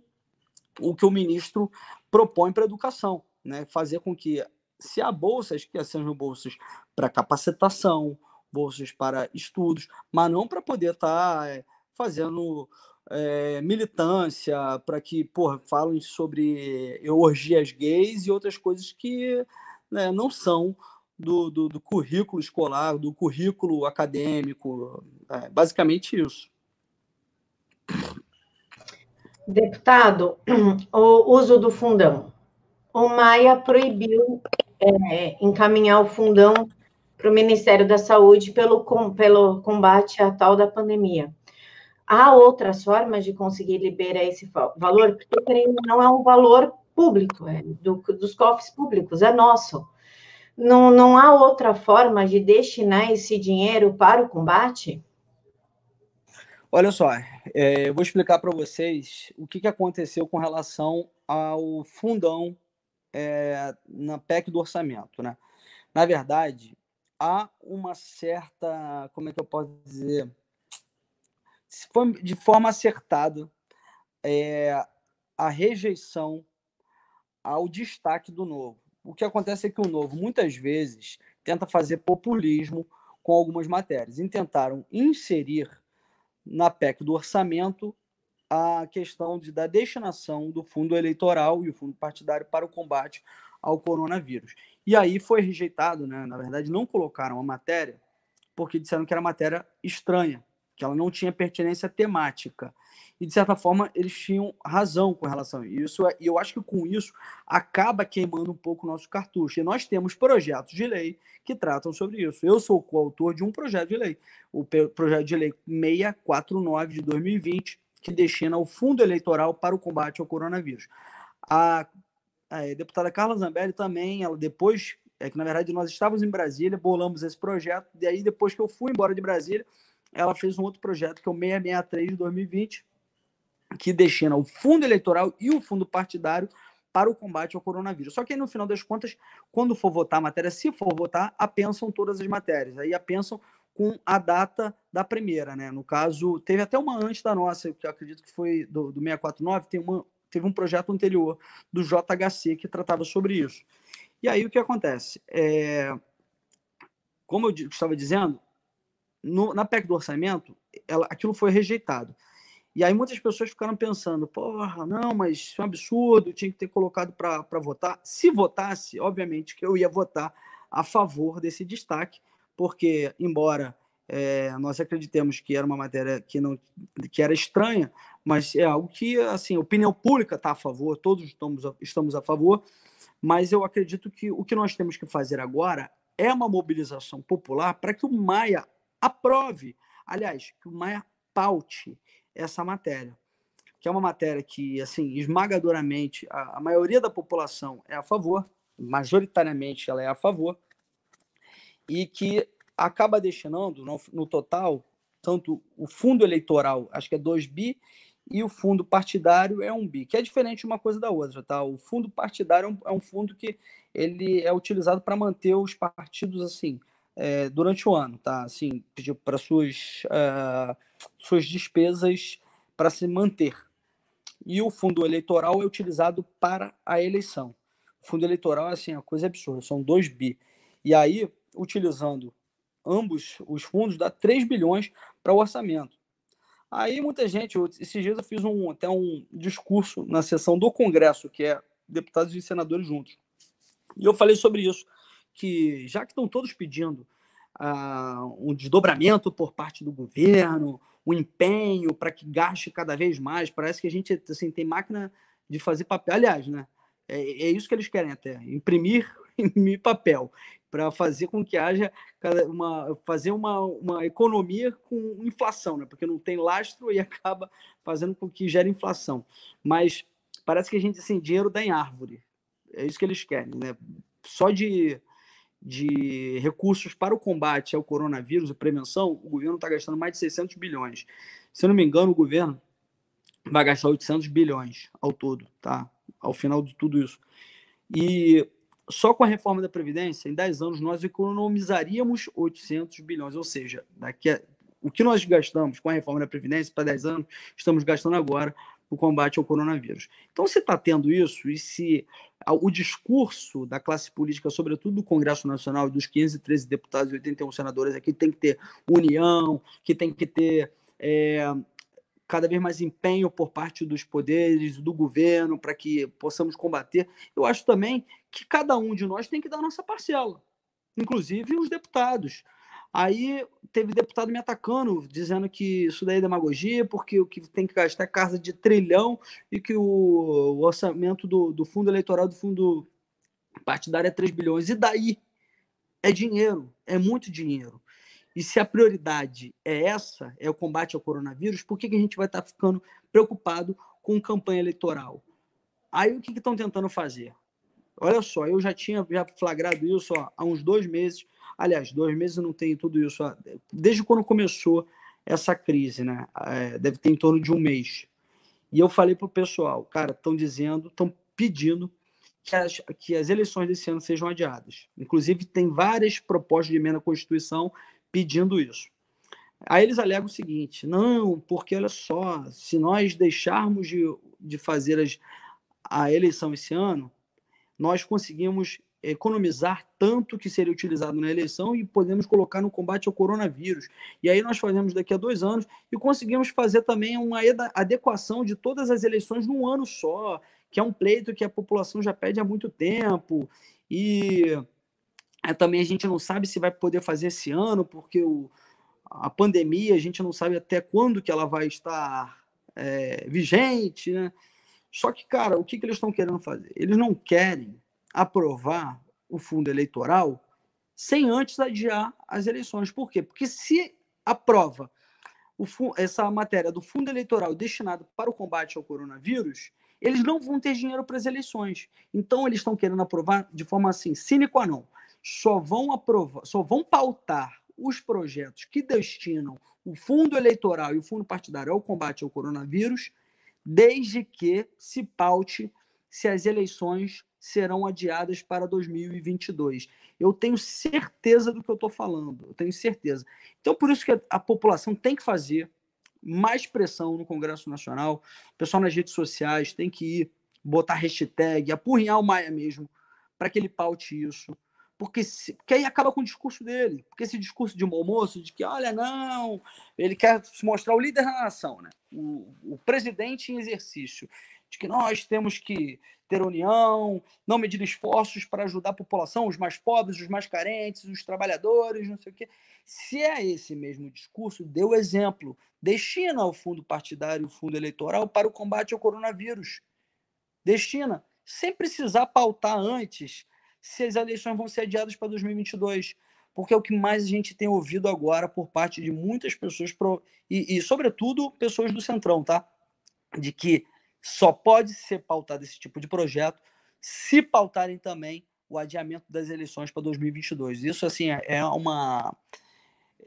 S2: o que o ministro propõe para a educação, né? fazer com que, se há bolsas, que sejam bolsas para capacitação, bolsas para estudos, mas não para poder estar tá, é, fazendo é, militância, para que porra, falem sobre orgias gays e outras coisas que né, não são do, do, do, currículo escolar, do currículo acadêmico. É, basicamente isso.
S1: Deputado, o uso do fundão. O Maia proibiu é, encaminhar o fundão para o Ministério da Saúde pelo, com, pelo combate à tal da pandemia. Há outras formas de conseguir liberar esse valor, porque não é um valor público, é do, dos cofres públicos, é nosso. Não, não há outra forma de destinar esse dinheiro para o combate?
S2: Olha só, é, eu vou explicar para vocês o que, que aconteceu com relação ao fundão é, na PEC do orçamento. Né? Na verdade, há uma certa, como é que eu posso dizer, de forma acertada, é, a rejeição ao destaque do novo. O que acontece é que o novo, muitas vezes, tenta fazer populismo com algumas matérias. E tentaram inserir na PEC do orçamento a questão de, da destinação do fundo eleitoral e o fundo partidário para o combate ao coronavírus. E aí foi rejeitado, né? na verdade, não colocaram a matéria, porque disseram que era matéria estranha, que ela não tinha pertinência temática. E, de certa forma, eles tinham razão com relação a isso. E eu acho que com isso acaba queimando um pouco o nosso cartucho. E nós temos projetos de lei que tratam sobre isso. Eu sou coautor de um projeto de lei, o projeto de lei 649 de 2020, que destina o fundo eleitoral para o combate ao coronavírus. A, a deputada Carla Zambelli também, ela depois, é que na verdade nós estávamos em Brasília, bolamos esse projeto, e aí depois que eu fui embora de Brasília, ela fez um outro projeto que é o 663 de 2020, que destina o fundo eleitoral e o fundo partidário para o combate ao coronavírus. Só que aí, no final das contas, quando for votar a matéria, se for votar, apensam todas as matérias. Aí apensam com a data da primeira, né? No caso, teve até uma antes da nossa, que eu acredito que foi do, do 649, tem uma, teve um projeto anterior do JHC que tratava sobre isso. E aí o que acontece? É, como eu estava dizendo, no, na PEC do orçamento, ela, aquilo foi rejeitado. E aí muitas pessoas ficaram pensando, porra, não, mas isso é um absurdo, tinha que ter colocado para votar. Se votasse, obviamente que eu ia votar a favor desse destaque, porque, embora é, nós acreditemos que era uma matéria que, não, que era estranha, mas é algo que, assim, a opinião pública está a favor, todos estamos a, estamos a favor, mas eu acredito que o que nós temos que fazer agora é uma mobilização popular para que o Maia aprove, aliás, que o Maia paute essa matéria, que é uma matéria que, assim, esmagadoramente, a, a maioria da população é a favor, majoritariamente ela é a favor, e que acaba destinando, no, no total, tanto o fundo eleitoral, acho que é 2 bi, e o fundo partidário é um bi, que é diferente uma coisa da outra, tá? O fundo partidário é um, é um fundo que ele é utilizado para manter os partidos assim é, durante o ano, tá? Assim, pediu para suas uh, suas despesas para se manter. e o fundo eleitoral é utilizado para a eleição. O fundo eleitoral é assim, uma coisa absurda, são 2 bi. E aí, utilizando ambos os fundos, dá 3 bilhões para o orçamento. Aí muita gente, esses dias eu fiz um, até um discurso na sessão do Congresso, que é deputados e senadores juntos. E eu falei sobre isso, que já que estão todos pedindo uh, um desdobramento por parte do governo, um empenho para que gaste cada vez mais, parece que a gente assim, tem máquina de fazer papel. Aliás, né? É, é isso que eles querem até, imprimir, imprimir papel para fazer com que haja uma fazer uma, uma economia com inflação, né? Porque não tem lastro e acaba fazendo com que gere inflação. Mas parece que a gente assim, dinheiro dá em árvore. É isso que eles querem, né? Só de, de recursos para o combate ao coronavírus e prevenção, o governo está gastando mais de 600 bilhões. Se eu não me engano, o governo vai gastar 800 bilhões ao todo, tá? Ao final de tudo isso. E só com a reforma da Previdência, em 10 anos, nós economizaríamos 800 bilhões. Ou seja, daqui a, o que nós gastamos com a reforma da Previdência para 10 anos, estamos gastando agora o combate ao coronavírus. Então, se está tendo isso, e se o discurso da classe política, sobretudo do Congresso Nacional, dos 513 deputados e 81 senadores aqui, tem que ter união, que tem que ter é, cada vez mais empenho por parte dos poderes, do governo, para que possamos combater. Eu acho também que cada um de nós tem que dar a nossa parcela, inclusive os deputados. Aí teve deputado me atacando, dizendo que isso daí é demagogia, porque o que tem que gastar é casa de trilhão e que o, o orçamento do, do fundo eleitoral, do fundo partidário é 3 bilhões. E daí? É dinheiro, é muito dinheiro. E se a prioridade é essa, é o combate ao coronavírus, por que, que a gente vai estar ficando preocupado com campanha eleitoral? Aí o que estão tentando fazer? Olha só, eu já tinha já flagrado isso ó, há uns dois meses. Aliás, dois meses eu não tenho tudo isso. Ó, desde quando começou essa crise, né? É, deve ter em torno de um mês. E eu falei para o pessoal, cara, estão dizendo, estão pedindo que as, que as eleições desse ano sejam adiadas. Inclusive, tem várias propostas de emenda à Constituição pedindo isso. Aí eles alegam o seguinte: não, porque olha só, se nós deixarmos de, de fazer as, a eleição esse ano, nós conseguimos economizar tanto que seria utilizado na eleição e podemos colocar no combate ao coronavírus. E aí nós fazemos daqui a dois anos e conseguimos fazer também uma adequação de todas as eleições num ano só, que é um pleito que a população já pede há muito tempo. E é, também a gente não sabe se vai poder fazer esse ano, porque o, a pandemia, a gente não sabe até quando que ela vai estar é, vigente, né? Só que, cara, o que, que eles estão querendo fazer? Eles não querem aprovar o fundo eleitoral sem antes adiar as eleições. Por quê? Porque se aprova o, essa matéria do fundo eleitoral destinado para o combate ao coronavírus, eles não vão ter dinheiro para as eleições. Então, eles estão querendo aprovar de forma assim, sine qua non só vão aprovar, só vão pautar os projetos que destinam o fundo eleitoral e o fundo partidário ao combate ao coronavírus, desde que se paute se as eleições serão adiadas para 2022. Eu tenho certeza do que eu estou falando, eu tenho certeza. Então, por isso que a, população tem que fazer mais pressão no Congresso Nacional, o pessoal nas redes sociais tem que ir, botar hashtag, apurrinhar o Maia mesmo, para que ele paute isso porque, se, porque aí acaba com o discurso dele. Porque esse discurso de um almoço, de que, olha, não, ele quer se mostrar o líder da nação, né? o, o presidente em exercício, de que nós temos que ter união, não medir esforços para ajudar a população, os mais pobres, os mais carentes, os trabalhadores, não sei o quê. Se é esse mesmo discurso, dê o exemplo. Destina o fundo partidário, o fundo eleitoral para o combate ao coronavírus. Destina, sem precisar pautar antes se as eleições vão ser adiadas para 2022, porque é o que mais a gente tem ouvido agora por parte de muitas pessoas, e, e, sobretudo pessoas do Centrão, tá? De que só pode ser pautado esse tipo de projeto se pautarem também o adiamento das eleições para 2022. Isso, assim, é, é uma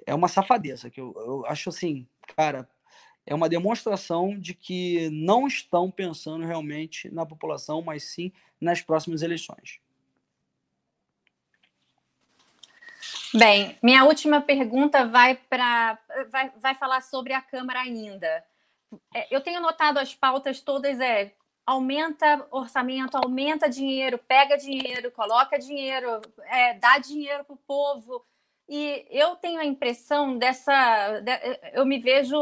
S2: é uma safadeza, que eu, eu acho assim, cara, é uma demonstração de que não estão pensando realmente na população, mas sim nas próximas eleições.
S3: Bem, minha última pergunta vai para vai, vai falar sobre a Câmara ainda. É, eu tenho notado as pautas todas é aumenta orçamento, aumenta dinheiro, pega dinheiro, coloca dinheiro, é, dá dinheiro para o povo. E eu tenho a impressão dessa. Eu me vejo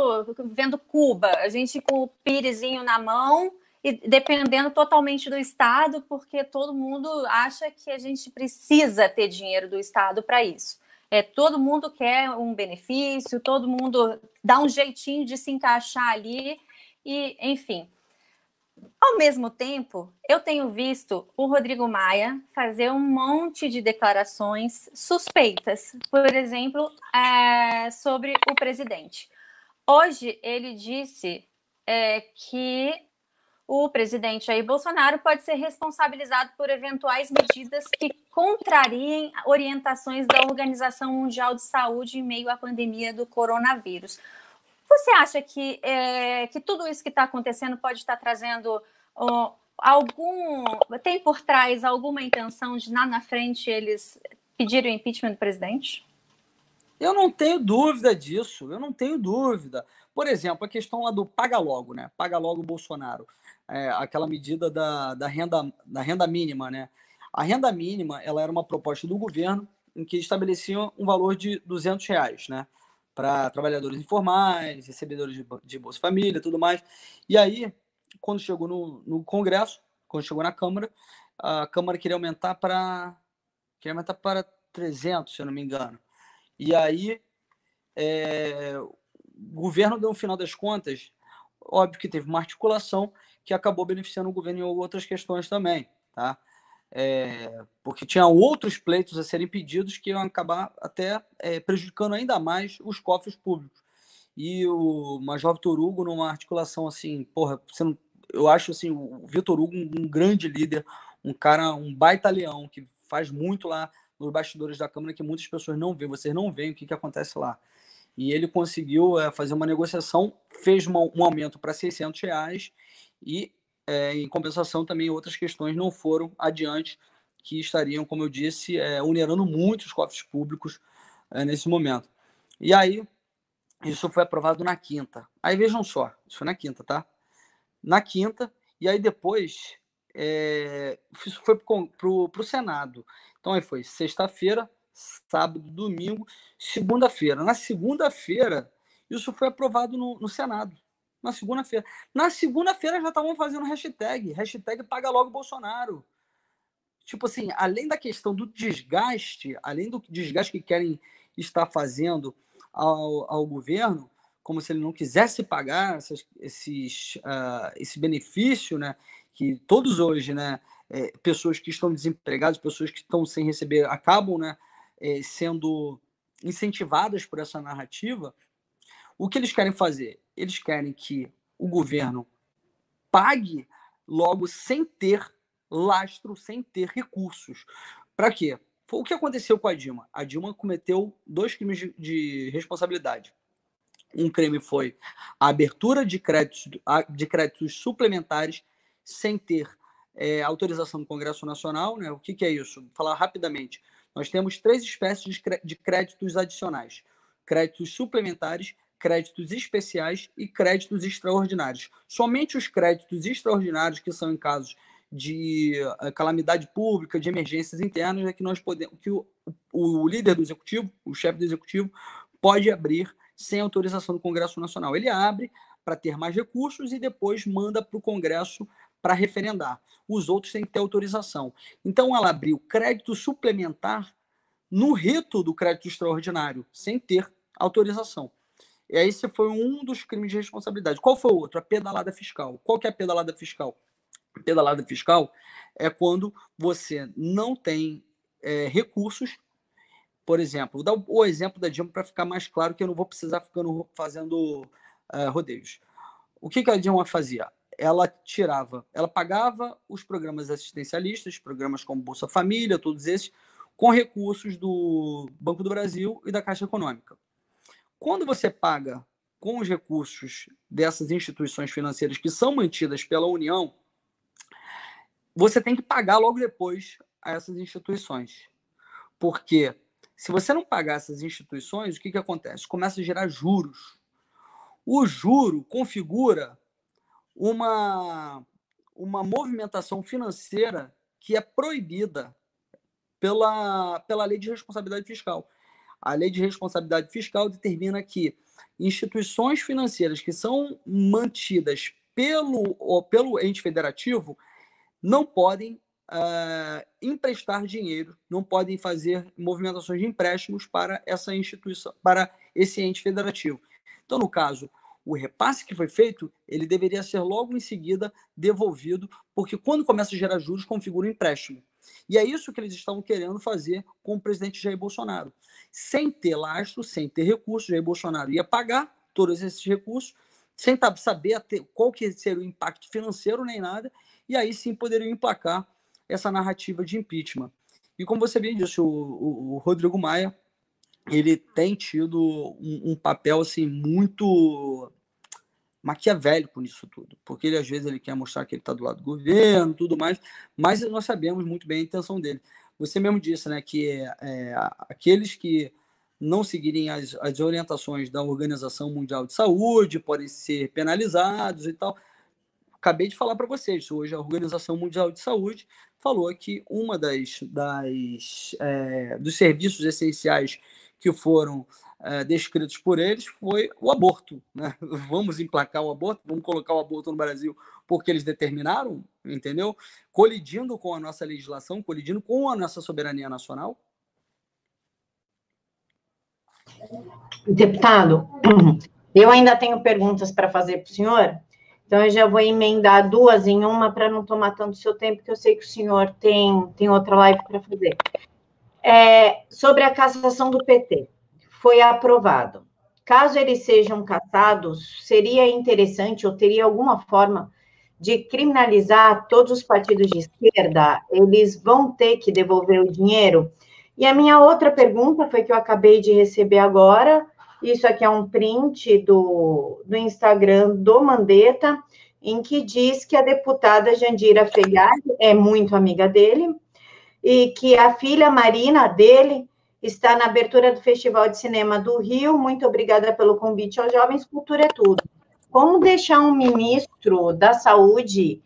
S3: vendo Cuba, a gente com o pirezinho na mão e dependendo totalmente do Estado, porque todo mundo acha que a gente precisa ter dinheiro do Estado para isso. É, todo mundo quer um benefício, todo mundo dá um jeitinho de se encaixar ali, e enfim. Ao mesmo tempo, eu tenho visto o Rodrigo Maia fazer um monte de declarações suspeitas, por exemplo, é, sobre o presidente. Hoje ele disse é, que o presidente Jair Bolsonaro pode ser responsabilizado por eventuais medidas que contrariem orientações da Organização Mundial de Saúde em meio à pandemia do coronavírus. Você acha que, é, que tudo isso que está acontecendo pode estar trazendo algum. tem por trás alguma intenção de lá na frente eles pedirem o impeachment do presidente?
S2: Eu não tenho dúvida disso, eu não tenho dúvida. Por exemplo, a questão lá do paga logo, né? Paga logo Bolsonaro. É, aquela medida da, da, renda, da renda mínima, né? A renda mínima, ela era uma proposta do governo em que estabelecia um valor de 200 reais, né? para trabalhadores informais, recebedores de, de Bolsa Família, tudo mais. E aí, quando chegou no, no Congresso, quando chegou na Câmara, a Câmara queria aumentar para queria aumentar para 300, se eu não me engano. E aí, é, governo, no final das contas, óbvio que teve uma articulação que acabou beneficiando o governo em outras questões também, tá? é, porque tinha outros pleitos a serem pedidos que iam acabar até é, prejudicando ainda mais os cofres públicos. E o Major Vitor Hugo, numa articulação assim, porra, não, eu acho assim, o Vitor Hugo um, um, grande líder, um cara, um baita leão, que faz muito lá nos bastidores da Câmara que muitas pessoas não veem, vocês não veem o que, que acontece lá. E ele conseguiu é, fazer uma negociação, fez uma, um aumento para 600 reais e é, em compensação, também outras questões não foram adiante, que estariam, como eu disse, é, onerando muito os cofres públicos é, nesse momento. E aí, isso foi aprovado na quinta. Aí vejam só, isso foi na quinta, tá? Na quinta, e aí depois isso foi para o Senado. Então aí foi sexta-feira, sábado, domingo, segunda-feira. Na segunda-feira, isso foi aprovado no, no Senado na segunda-feira. Na segunda-feira já estavam fazendo hashtag, hashtag paga logo Bolsonaro. Tipo assim, além da questão do desgaste, além do desgaste que querem estar fazendo ao, ao governo, como se ele não quisesse pagar essas, esses, uh, esse benefício, né? Que todos hoje, né? É, pessoas que estão desempregadas, pessoas que estão sem receber, acabam, né? É, sendo incentivadas por essa narrativa. O que eles querem fazer? eles querem que o governo pague logo sem ter lastro, sem ter recursos. Para quê? Foi o que aconteceu com a Dilma. A Dilma cometeu dois crimes de, de responsabilidade. Um crime foi a abertura de créditos, de créditos suplementares sem ter é, autorização do Congresso Nacional. Né? O que, que é isso? Vou falar rapidamente. Nós temos três espécies de créditos adicionais: créditos suplementares, créditos especiais e créditos extraordinários. Somente os créditos extraordinários, que são em casos de uh, calamidade pública, de emergências internas, é que nós podemos, que o, o líder do executivo, o chefe do executivo, pode abrir sem autorização do Congresso Nacional. Ele abre para ter mais recursos e depois manda para o Congresso para referendar. Os outros têm que ter autorização. Então, ela abriu crédito suplementar no rito do crédito extraordinário, sem ter autorização. E aí esse foi um dos crimes de responsabilidade. Qual foi o outro? A pedalada fiscal. Qual que é a pedalada fiscal? A pedalada fiscal é quando você não tem é, recursos. Por exemplo, vou dar o exemplo da Dilma para ficar mais claro que eu não vou precisar ficando fazendo uh, rodeios. O que, que a Dilma fazia? Ela tirava, ela pagava os programas assistencialistas, programas como Bolsa Família, todos esses, com recursos do Banco do Brasil e da Caixa Econômica. Quando você paga com os recursos dessas instituições financeiras que são mantidas pela União, você tem que pagar logo depois a essas instituições. Porque se você não pagar essas instituições, o que, que acontece? Começa a gerar juros. O juro configura uma, uma movimentação financeira que é proibida pela, pela lei de responsabilidade fiscal. A lei de responsabilidade fiscal determina que instituições financeiras que são mantidas pelo, pelo ente federativo não podem uh, emprestar dinheiro, não podem fazer movimentações de empréstimos para essa instituição, para esse ente federativo. Então, no caso, o repasse que foi feito, ele deveria ser logo em seguida devolvido, porque quando começa a gerar juros, configura um empréstimo. E é isso que eles estão querendo fazer com o presidente Jair Bolsonaro. Sem ter lastro, sem ter recursos, Jair Bolsonaro ia pagar todos esses recursos, sem saber qual que seria o impacto financeiro nem nada, e aí sim poderiam emplacar essa narrativa de impeachment. E como você bem disse, o, o, o Rodrigo Maia ele tem tido um, um, papel assim muito maquiavélico nisso tudo, porque ele às vezes ele quer mostrar que ele está do lado do governo, tudo mais, mas nós sabemos muito bem a intenção dele. Você mesmo disse, né, que é, aqueles que não seguirem as, as orientações da Organização Mundial de Saúde podem ser penalizados e tal. Acabei de falar para vocês, hoje a Organização Mundial de Saúde falou que uma das, das é, dos serviços essenciais que foram é, descritos por eles foi o aborto. Né? Vamos emplacar o aborto, vamos colocar o aborto no Brasil porque eles determinaram, entendeu? Colidindo com a nossa legislação, colidindo com a nossa soberania nacional.
S1: Deputado, eu ainda tenho perguntas para fazer para o senhor, então eu já vou emendar duas em uma para não tomar tanto seu tempo, porque eu sei que o senhor tem, tem outra live para fazer. É, sobre a cassação do PT, foi aprovado. Caso eles sejam cassados, seria interessante ou teria alguma forma de criminalizar todos os partidos de esquerda? Eles vão ter que devolver o dinheiro? E a minha outra pergunta foi que eu acabei de receber agora. Isso aqui é um print do, do Instagram do Mandetta, em que diz que a deputada Jandira Fegali é muito amiga dele, e que a filha Marina dele está na abertura do Festival de Cinema do Rio. Muito obrigada pelo convite aos jovens. Cultura é tudo. Como deixar um ministro da saúde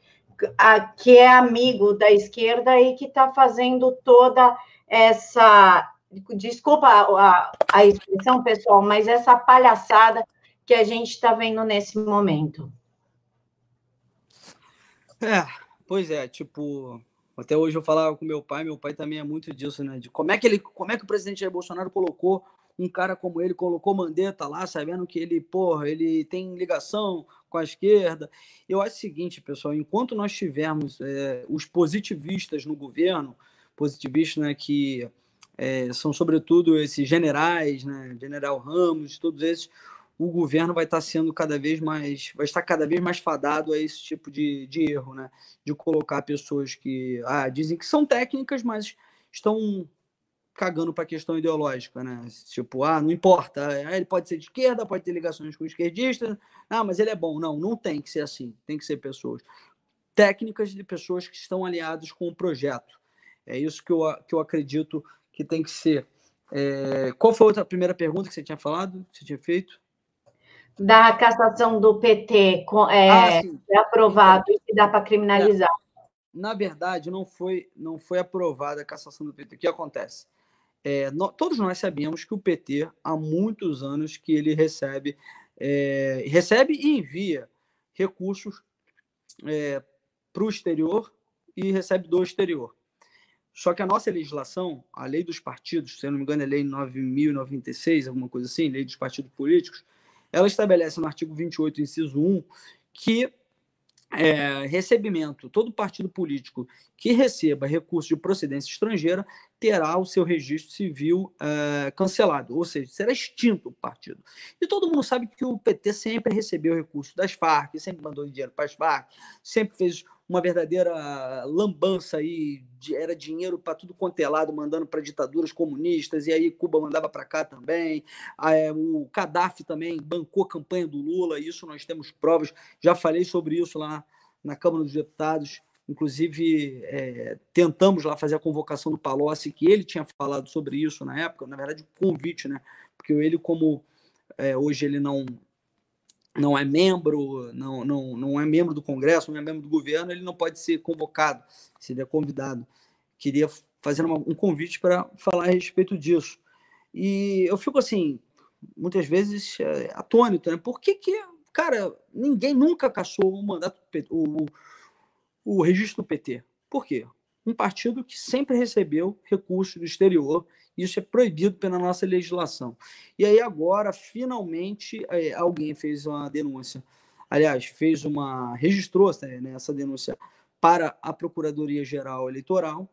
S1: a, que é amigo da esquerda e que está fazendo toda essa. Desculpa a, a expressão, pessoal, mas essa palhaçada que a gente está vendo nesse momento.
S2: É, pois é, tipo, até hoje eu falava com meu pai, meu pai também é muito disso, né? De como é que ele, como é que o presidente Jair Bolsonaro colocou um cara como ele, colocou Mandetta lá, sabendo que ele, porra, ele tem ligação com a esquerda. Eu acho o seguinte, pessoal, enquanto nós tivermos é, os positivistas no governo, positivistas, né, que é, são sobretudo esses generais, né, General Ramos, todos esses, o governo vai estar sendo cada vez mais, vai estar cada vez mais fadado a esse tipo de, de erro, né? De colocar pessoas que ah, dizem que são técnicas, mas estão cagando para a questão ideológica, né? Tipo, ah, não importa, ah, ele pode ser de esquerda, pode ter ligações com esquerdistas, ah, mas ele é bom. Não, não tem que ser assim, tem que ser pessoas técnicas de pessoas que estão aliadas com o projeto. É isso que eu, que eu acredito que tem que ser. É... Qual foi a outra primeira pergunta que você tinha falado, que você tinha feito?
S1: Da cassação do PT é, ah, é aprovado e que dá para criminalizar. É.
S2: Na verdade, não foi, não foi aprovada a cassação do PT. O que acontece? É, no, todos nós sabemos que o PT, há muitos anos, que ele recebe, é, recebe e envia recursos é, para o exterior e recebe do exterior. Só que a nossa legislação, a lei dos partidos, se eu não me engano, é lei 9.096, alguma coisa assim, lei dos partidos políticos, ela estabelece no artigo 28, inciso 1, que é, recebimento, todo partido político que receba recurso de procedência estrangeira terá o seu registro civil é, cancelado, ou seja, será extinto o partido. E todo mundo sabe que o PT sempre recebeu recursos das Farc, sempre mandou dinheiro para as Farc, sempre fez uma verdadeira lambança aí, era dinheiro para tudo quanto é lado, mandando para ditaduras comunistas, e aí Cuba mandava para cá também. É, o Gaddafi também bancou a campanha do Lula, isso nós temos provas, já falei sobre isso lá na Câmara dos Deputados. Inclusive, é, tentamos lá fazer a convocação do Palocci, que ele tinha falado sobre isso na época, na verdade, o convite, né? Porque ele, como é, hoje ele não não é membro, não, não, não é membro do Congresso, não é membro do governo, ele não pode ser convocado, se ele é convidado. Queria fazer uma, um convite para falar a respeito disso. E eu fico assim, muitas vezes é, atônito, né? Por que, que, cara, ninguém nunca caçou o mandato, o, o registro do PT? Por quê? Um partido que sempre recebeu recursos do exterior isso é proibido pela nossa legislação. E aí agora, finalmente, é, alguém fez uma denúncia. Aliás, fez uma. registrou né, essa denúncia para a Procuradoria Geral Eleitoral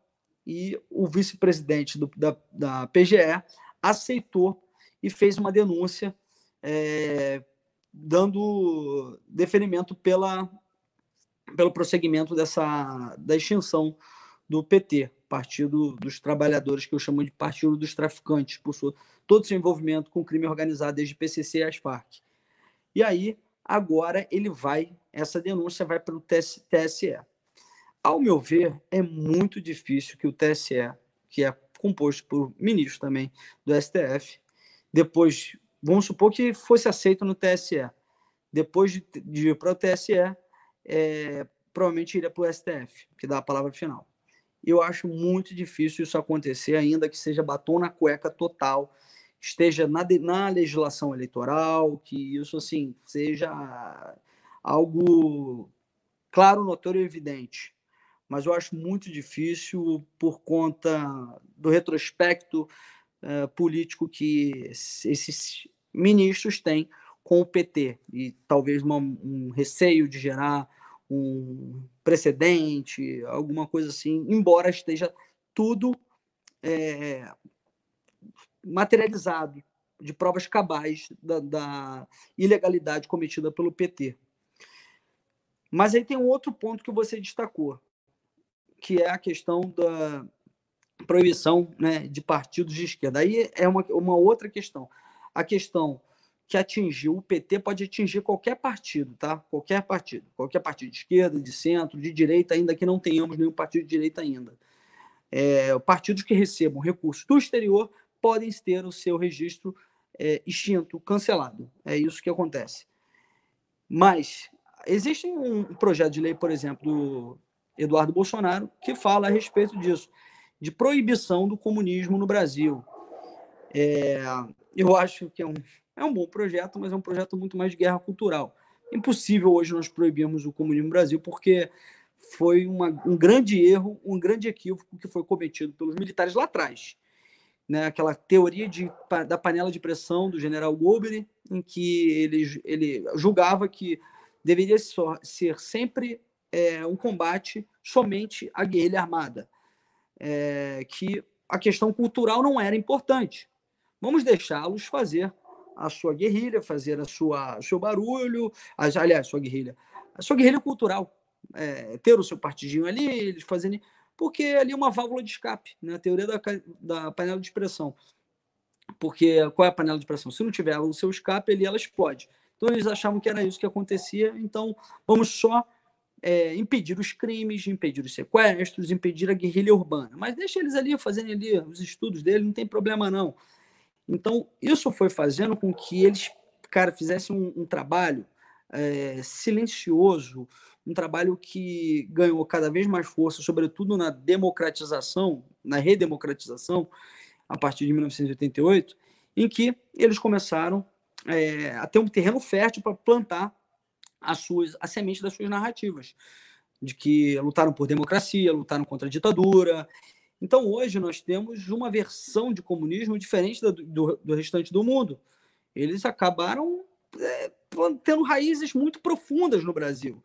S2: e o vice-presidente da, da PGE aceitou e fez uma denúncia é, dando deferimento pela, pelo prosseguimento dessa, da extinção do PT, Partido dos Trabalhadores, que eu chamo de Partido dos Traficantes, por sua, todo seu envolvimento com crime organizado, desde PCC e as Farc. E aí, agora ele vai, essa denúncia vai para o TSE. Ao meu ver, é muito difícil que o TSE, que é composto por ministros também do STF, depois, vamos supor que fosse aceito no TSE, depois de, de ir para o TSE, é, provavelmente iria para o STF, que dá a palavra final. Eu acho muito difícil isso acontecer, ainda que seja batom na cueca total, esteja na, na legislação eleitoral, que isso assim seja algo claro, notório e evidente. Mas eu acho muito difícil por conta do retrospecto uh, político que esses ministros têm com o PT e talvez uma, um receio de gerar um precedente, alguma coisa assim, embora esteja tudo é, materializado de provas cabais da, da, ilegalidade cometida pelo PT. Mas aí tem um outro ponto que você destacou, que é a questão da proibição né, de partidos de esquerda. Aí é uma, uma outra questão. A questão que atingiu o PT pode atingir qualquer partido, tá? Qualquer partido, qualquer partido de esquerda, de centro, de direita, ainda que não tenhamos nenhum partido de direita ainda. É, partidos que recebam recursos do exterior podem ter o seu registro é, extinto, cancelado. É isso que acontece. Mas existe um projeto de lei, por exemplo, do Eduardo Bolsonaro, que fala a respeito disso, de proibição do comunismo no Brasil. É, eu acho que é um, é um bom projeto, mas é um projeto muito mais de guerra cultural. Impossível hoje nós proibirmos o comunismo no Brasil, porque foi uma, um grande erro, um grande equívoco que foi cometido pelos militares lá atrás. Né? Aquela teoria de, da panela de pressão do general Goldberg, em que ele, ele julgava que deveria ser sempre é, um combate somente à guerrilha armada, é, que a questão cultural não era importante. Vamos deixá-los fazer a sua guerrilha, fazer a sua seu barulho, as, aliás, sua guerrilha, a sua guerrilha cultural, é, ter o seu partidinho ali, eles fazendo, porque ali é uma válvula de escape, né? A teoria da, da panela de pressão. Porque qual é a panela de pressão? Se não tiver o seu escape, ali ela explode. Então eles achavam que era isso que acontecia. Então vamos só é, impedir os crimes, impedir os sequestros, impedir a guerrilha urbana. Mas deixa eles ali fazendo ali os estudos dele, não tem problema não. Então, isso foi fazendo com que eles, cara, fizessem um, um trabalho é, silencioso, um trabalho que ganhou cada vez mais força, sobretudo na democratização, na redemocratização, a partir de 1988, em que eles começaram é, a ter um terreno fértil para plantar as suas, a semente das suas narrativas, de que lutaram por democracia, lutaram contra a ditadura, então, hoje, nós temos uma versão de comunismo diferente do, do, do restante do mundo. Eles acabaram é, tendo raízes muito profundas no Brasil.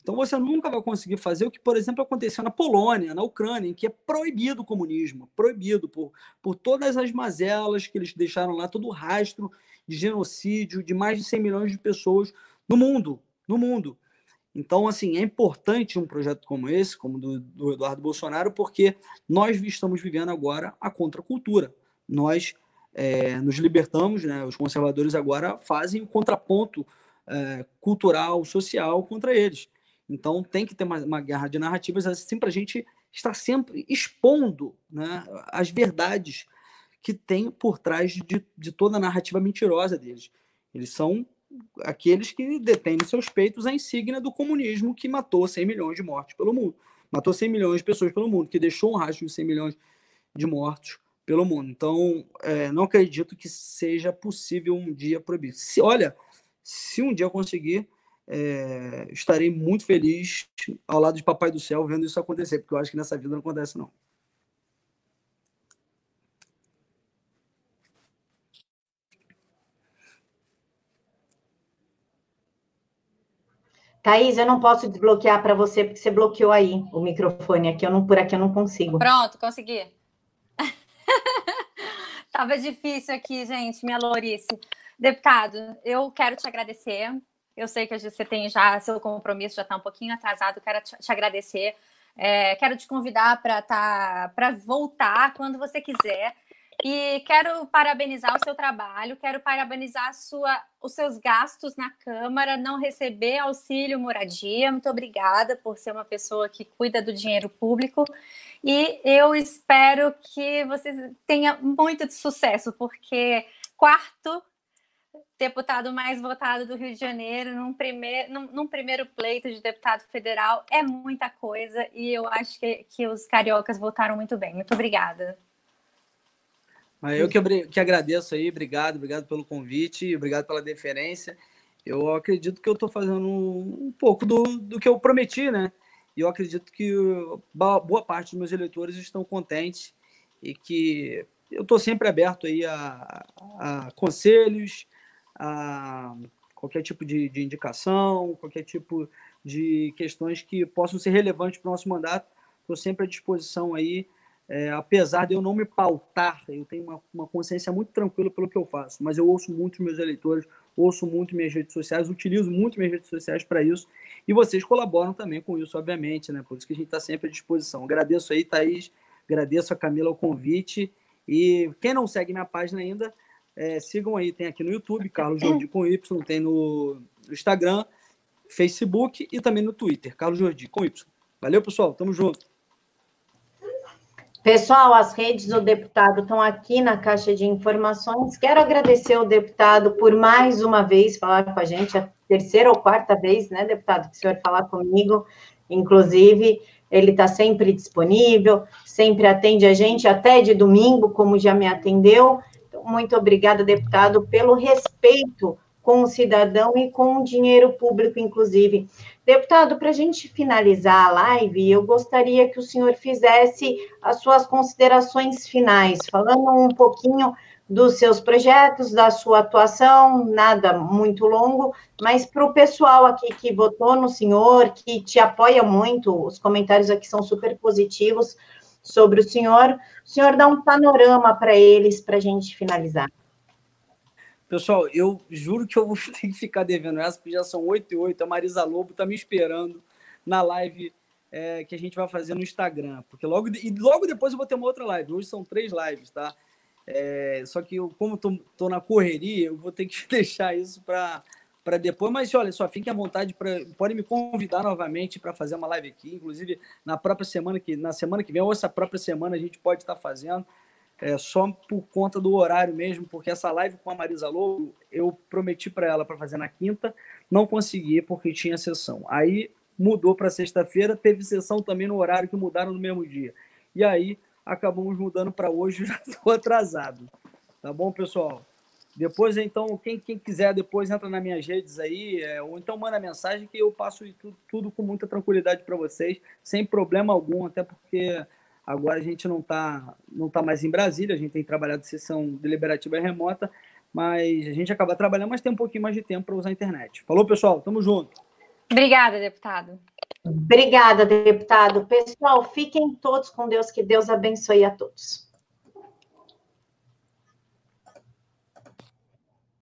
S2: Então, você nunca vai conseguir fazer o que, por exemplo, aconteceu na Polônia, na Ucrânia, em que é proibido o comunismo proibido por, por todas as mazelas que eles deixaram lá, todo o rastro de genocídio de mais de 100 milhões de pessoas no mundo. No mundo. Então, assim, é importante um projeto como esse, como do, do Eduardo Bolsonaro, porque nós estamos vivendo agora a contracultura. Nós é, nos libertamos, né? os conservadores agora fazem o contraponto é, cultural, social contra eles. Então, tem que ter uma, uma guerra de narrativas assim para a gente estar sempre expondo né, as verdades que tem por trás de, de toda a narrativa mentirosa deles. Eles são aqueles que detêm nos seus peitos a insígnia do comunismo que matou 100 milhões de mortes pelo mundo. Matou 100 milhões de pessoas pelo mundo, que deixou um rastro de 100 milhões de mortos pelo mundo. Então, é, não acredito que seja possível um dia proibir. Se, olha, se um dia eu conseguir, é, estarei muito feliz ao lado de Papai do Céu vendo isso acontecer, porque eu acho que nessa vida não acontece, não.
S1: Thaís, eu não posso desbloquear para você, porque você bloqueou aí o microfone aqui. Eu não, por aqui eu não consigo.
S3: Pronto, consegui. Tava difícil aqui, gente, minha Lorice. Deputado, eu quero te agradecer. Eu sei que você tem já seu compromisso, já está um pouquinho atrasado. Quero te, agradecer. É, quero te convidar para tá, para voltar quando você quiser. E quero parabenizar o seu trabalho, quero parabenizar sua, os seus gastos na Câmara, não receber auxílio moradia. Muito obrigada por ser uma pessoa que cuida do dinheiro público. E eu espero que você tenha muito sucesso, porque quarto deputado mais votado do Rio de Janeiro num primeiro, num, num, primeiro pleito de deputado federal é muita coisa e eu acho que, que os cariocas votaram muito bem. Muito obrigada.
S2: Eu que, que agradeço aí, obrigado, obrigado pelo convite, obrigado pela deferência. Eu acredito que eu estou fazendo um pouco do, do que eu prometi, né? E eu acredito que boa parte dos meus eleitores estão contentes e que eu estou sempre aberto aí a, a, conselhos, a qualquer tipo de, de indicação, qualquer tipo de questões que possam ser relevantes para o nosso mandato. Estou sempre à disposição aí é, apesar de eu não me pautar, eu tenho uma, uma, consciência muito tranquila pelo que eu faço, mas eu ouço muito meus eleitores, ouço muito minhas redes sociais, utilizo muito minhas redes sociais para isso, e vocês colaboram também com isso, obviamente, né? Por isso que a gente está sempre à disposição. Agradeço aí, Thaís, agradeço a Camila o convite, e quem não segue minha página ainda, é, sigam aí, tem aqui no YouTube, Carlos Jordi com Y, tem no Instagram, Facebook e também no Twitter, Carlos Jordi com Y. Valeu, pessoal, tamo junto.
S1: Pessoal, as redes do deputado estão aqui na caixa de informações. Quero agradecer ao deputado por mais uma vez falar com a gente, a terceira ou quarta vez, né, deputado, que o senhor falar comigo. Inclusive, ele está sempre disponível, sempre atende a gente, até de domingo, como já me atendeu. Então, muito obrigada, deputado, pelo respeito com o cidadão e com o dinheiro público, inclusive. Deputado, para a gente finalizar a live, eu gostaria que o senhor fizesse as suas considerações finais, falando um pouquinho dos seus projetos, da sua atuação, nada muito longo, mas para o pessoal aqui que votou no senhor, que te apoia muito, os comentários aqui são super positivos sobre o senhor, o senhor dá um panorama para eles para a gente finalizar.
S2: Pessoal, eu juro que eu vou ter que ficar devendo essa, porque já são 8 e 8. A Marisa Lobo está me esperando na live é, que a gente vai fazer no Instagram. Porque logo, e logo depois eu vou ter uma outra live. Hoje são três lives, tá? É, só que eu, como tô, tô na correria, eu vou ter que deixar isso para depois, mas olha só, fiquem à vontade para podem me convidar novamente para fazer uma live aqui, inclusive na própria semana que na semana que vem ou essa própria semana a gente pode estar fazendo é, só por conta do horário mesmo, porque essa live com a Marisa Lobo, eu prometi para ela para fazer na quinta, não consegui porque tinha sessão. Aí mudou para sexta-feira, teve sessão também no horário que mudaram no mesmo dia. E aí acabamos mudando para hoje, já estou atrasado. Tá bom, pessoal? Depois, então, quem, quem quiser, depois entra nas minhas redes aí, é, ou então manda mensagem que eu passo tudo, tudo com muita tranquilidade para vocês, sem problema algum, até porque Agora a gente não está não tá mais em Brasília, a gente tem trabalhado sessão deliberativa remota, mas a gente acaba trabalhando, mas tem um pouquinho mais de tempo para usar a internet. Falou, pessoal? Tamo junto.
S3: Obrigada, deputado.
S1: Obrigada, deputado. Pessoal, fiquem todos com Deus, que Deus abençoe a todos.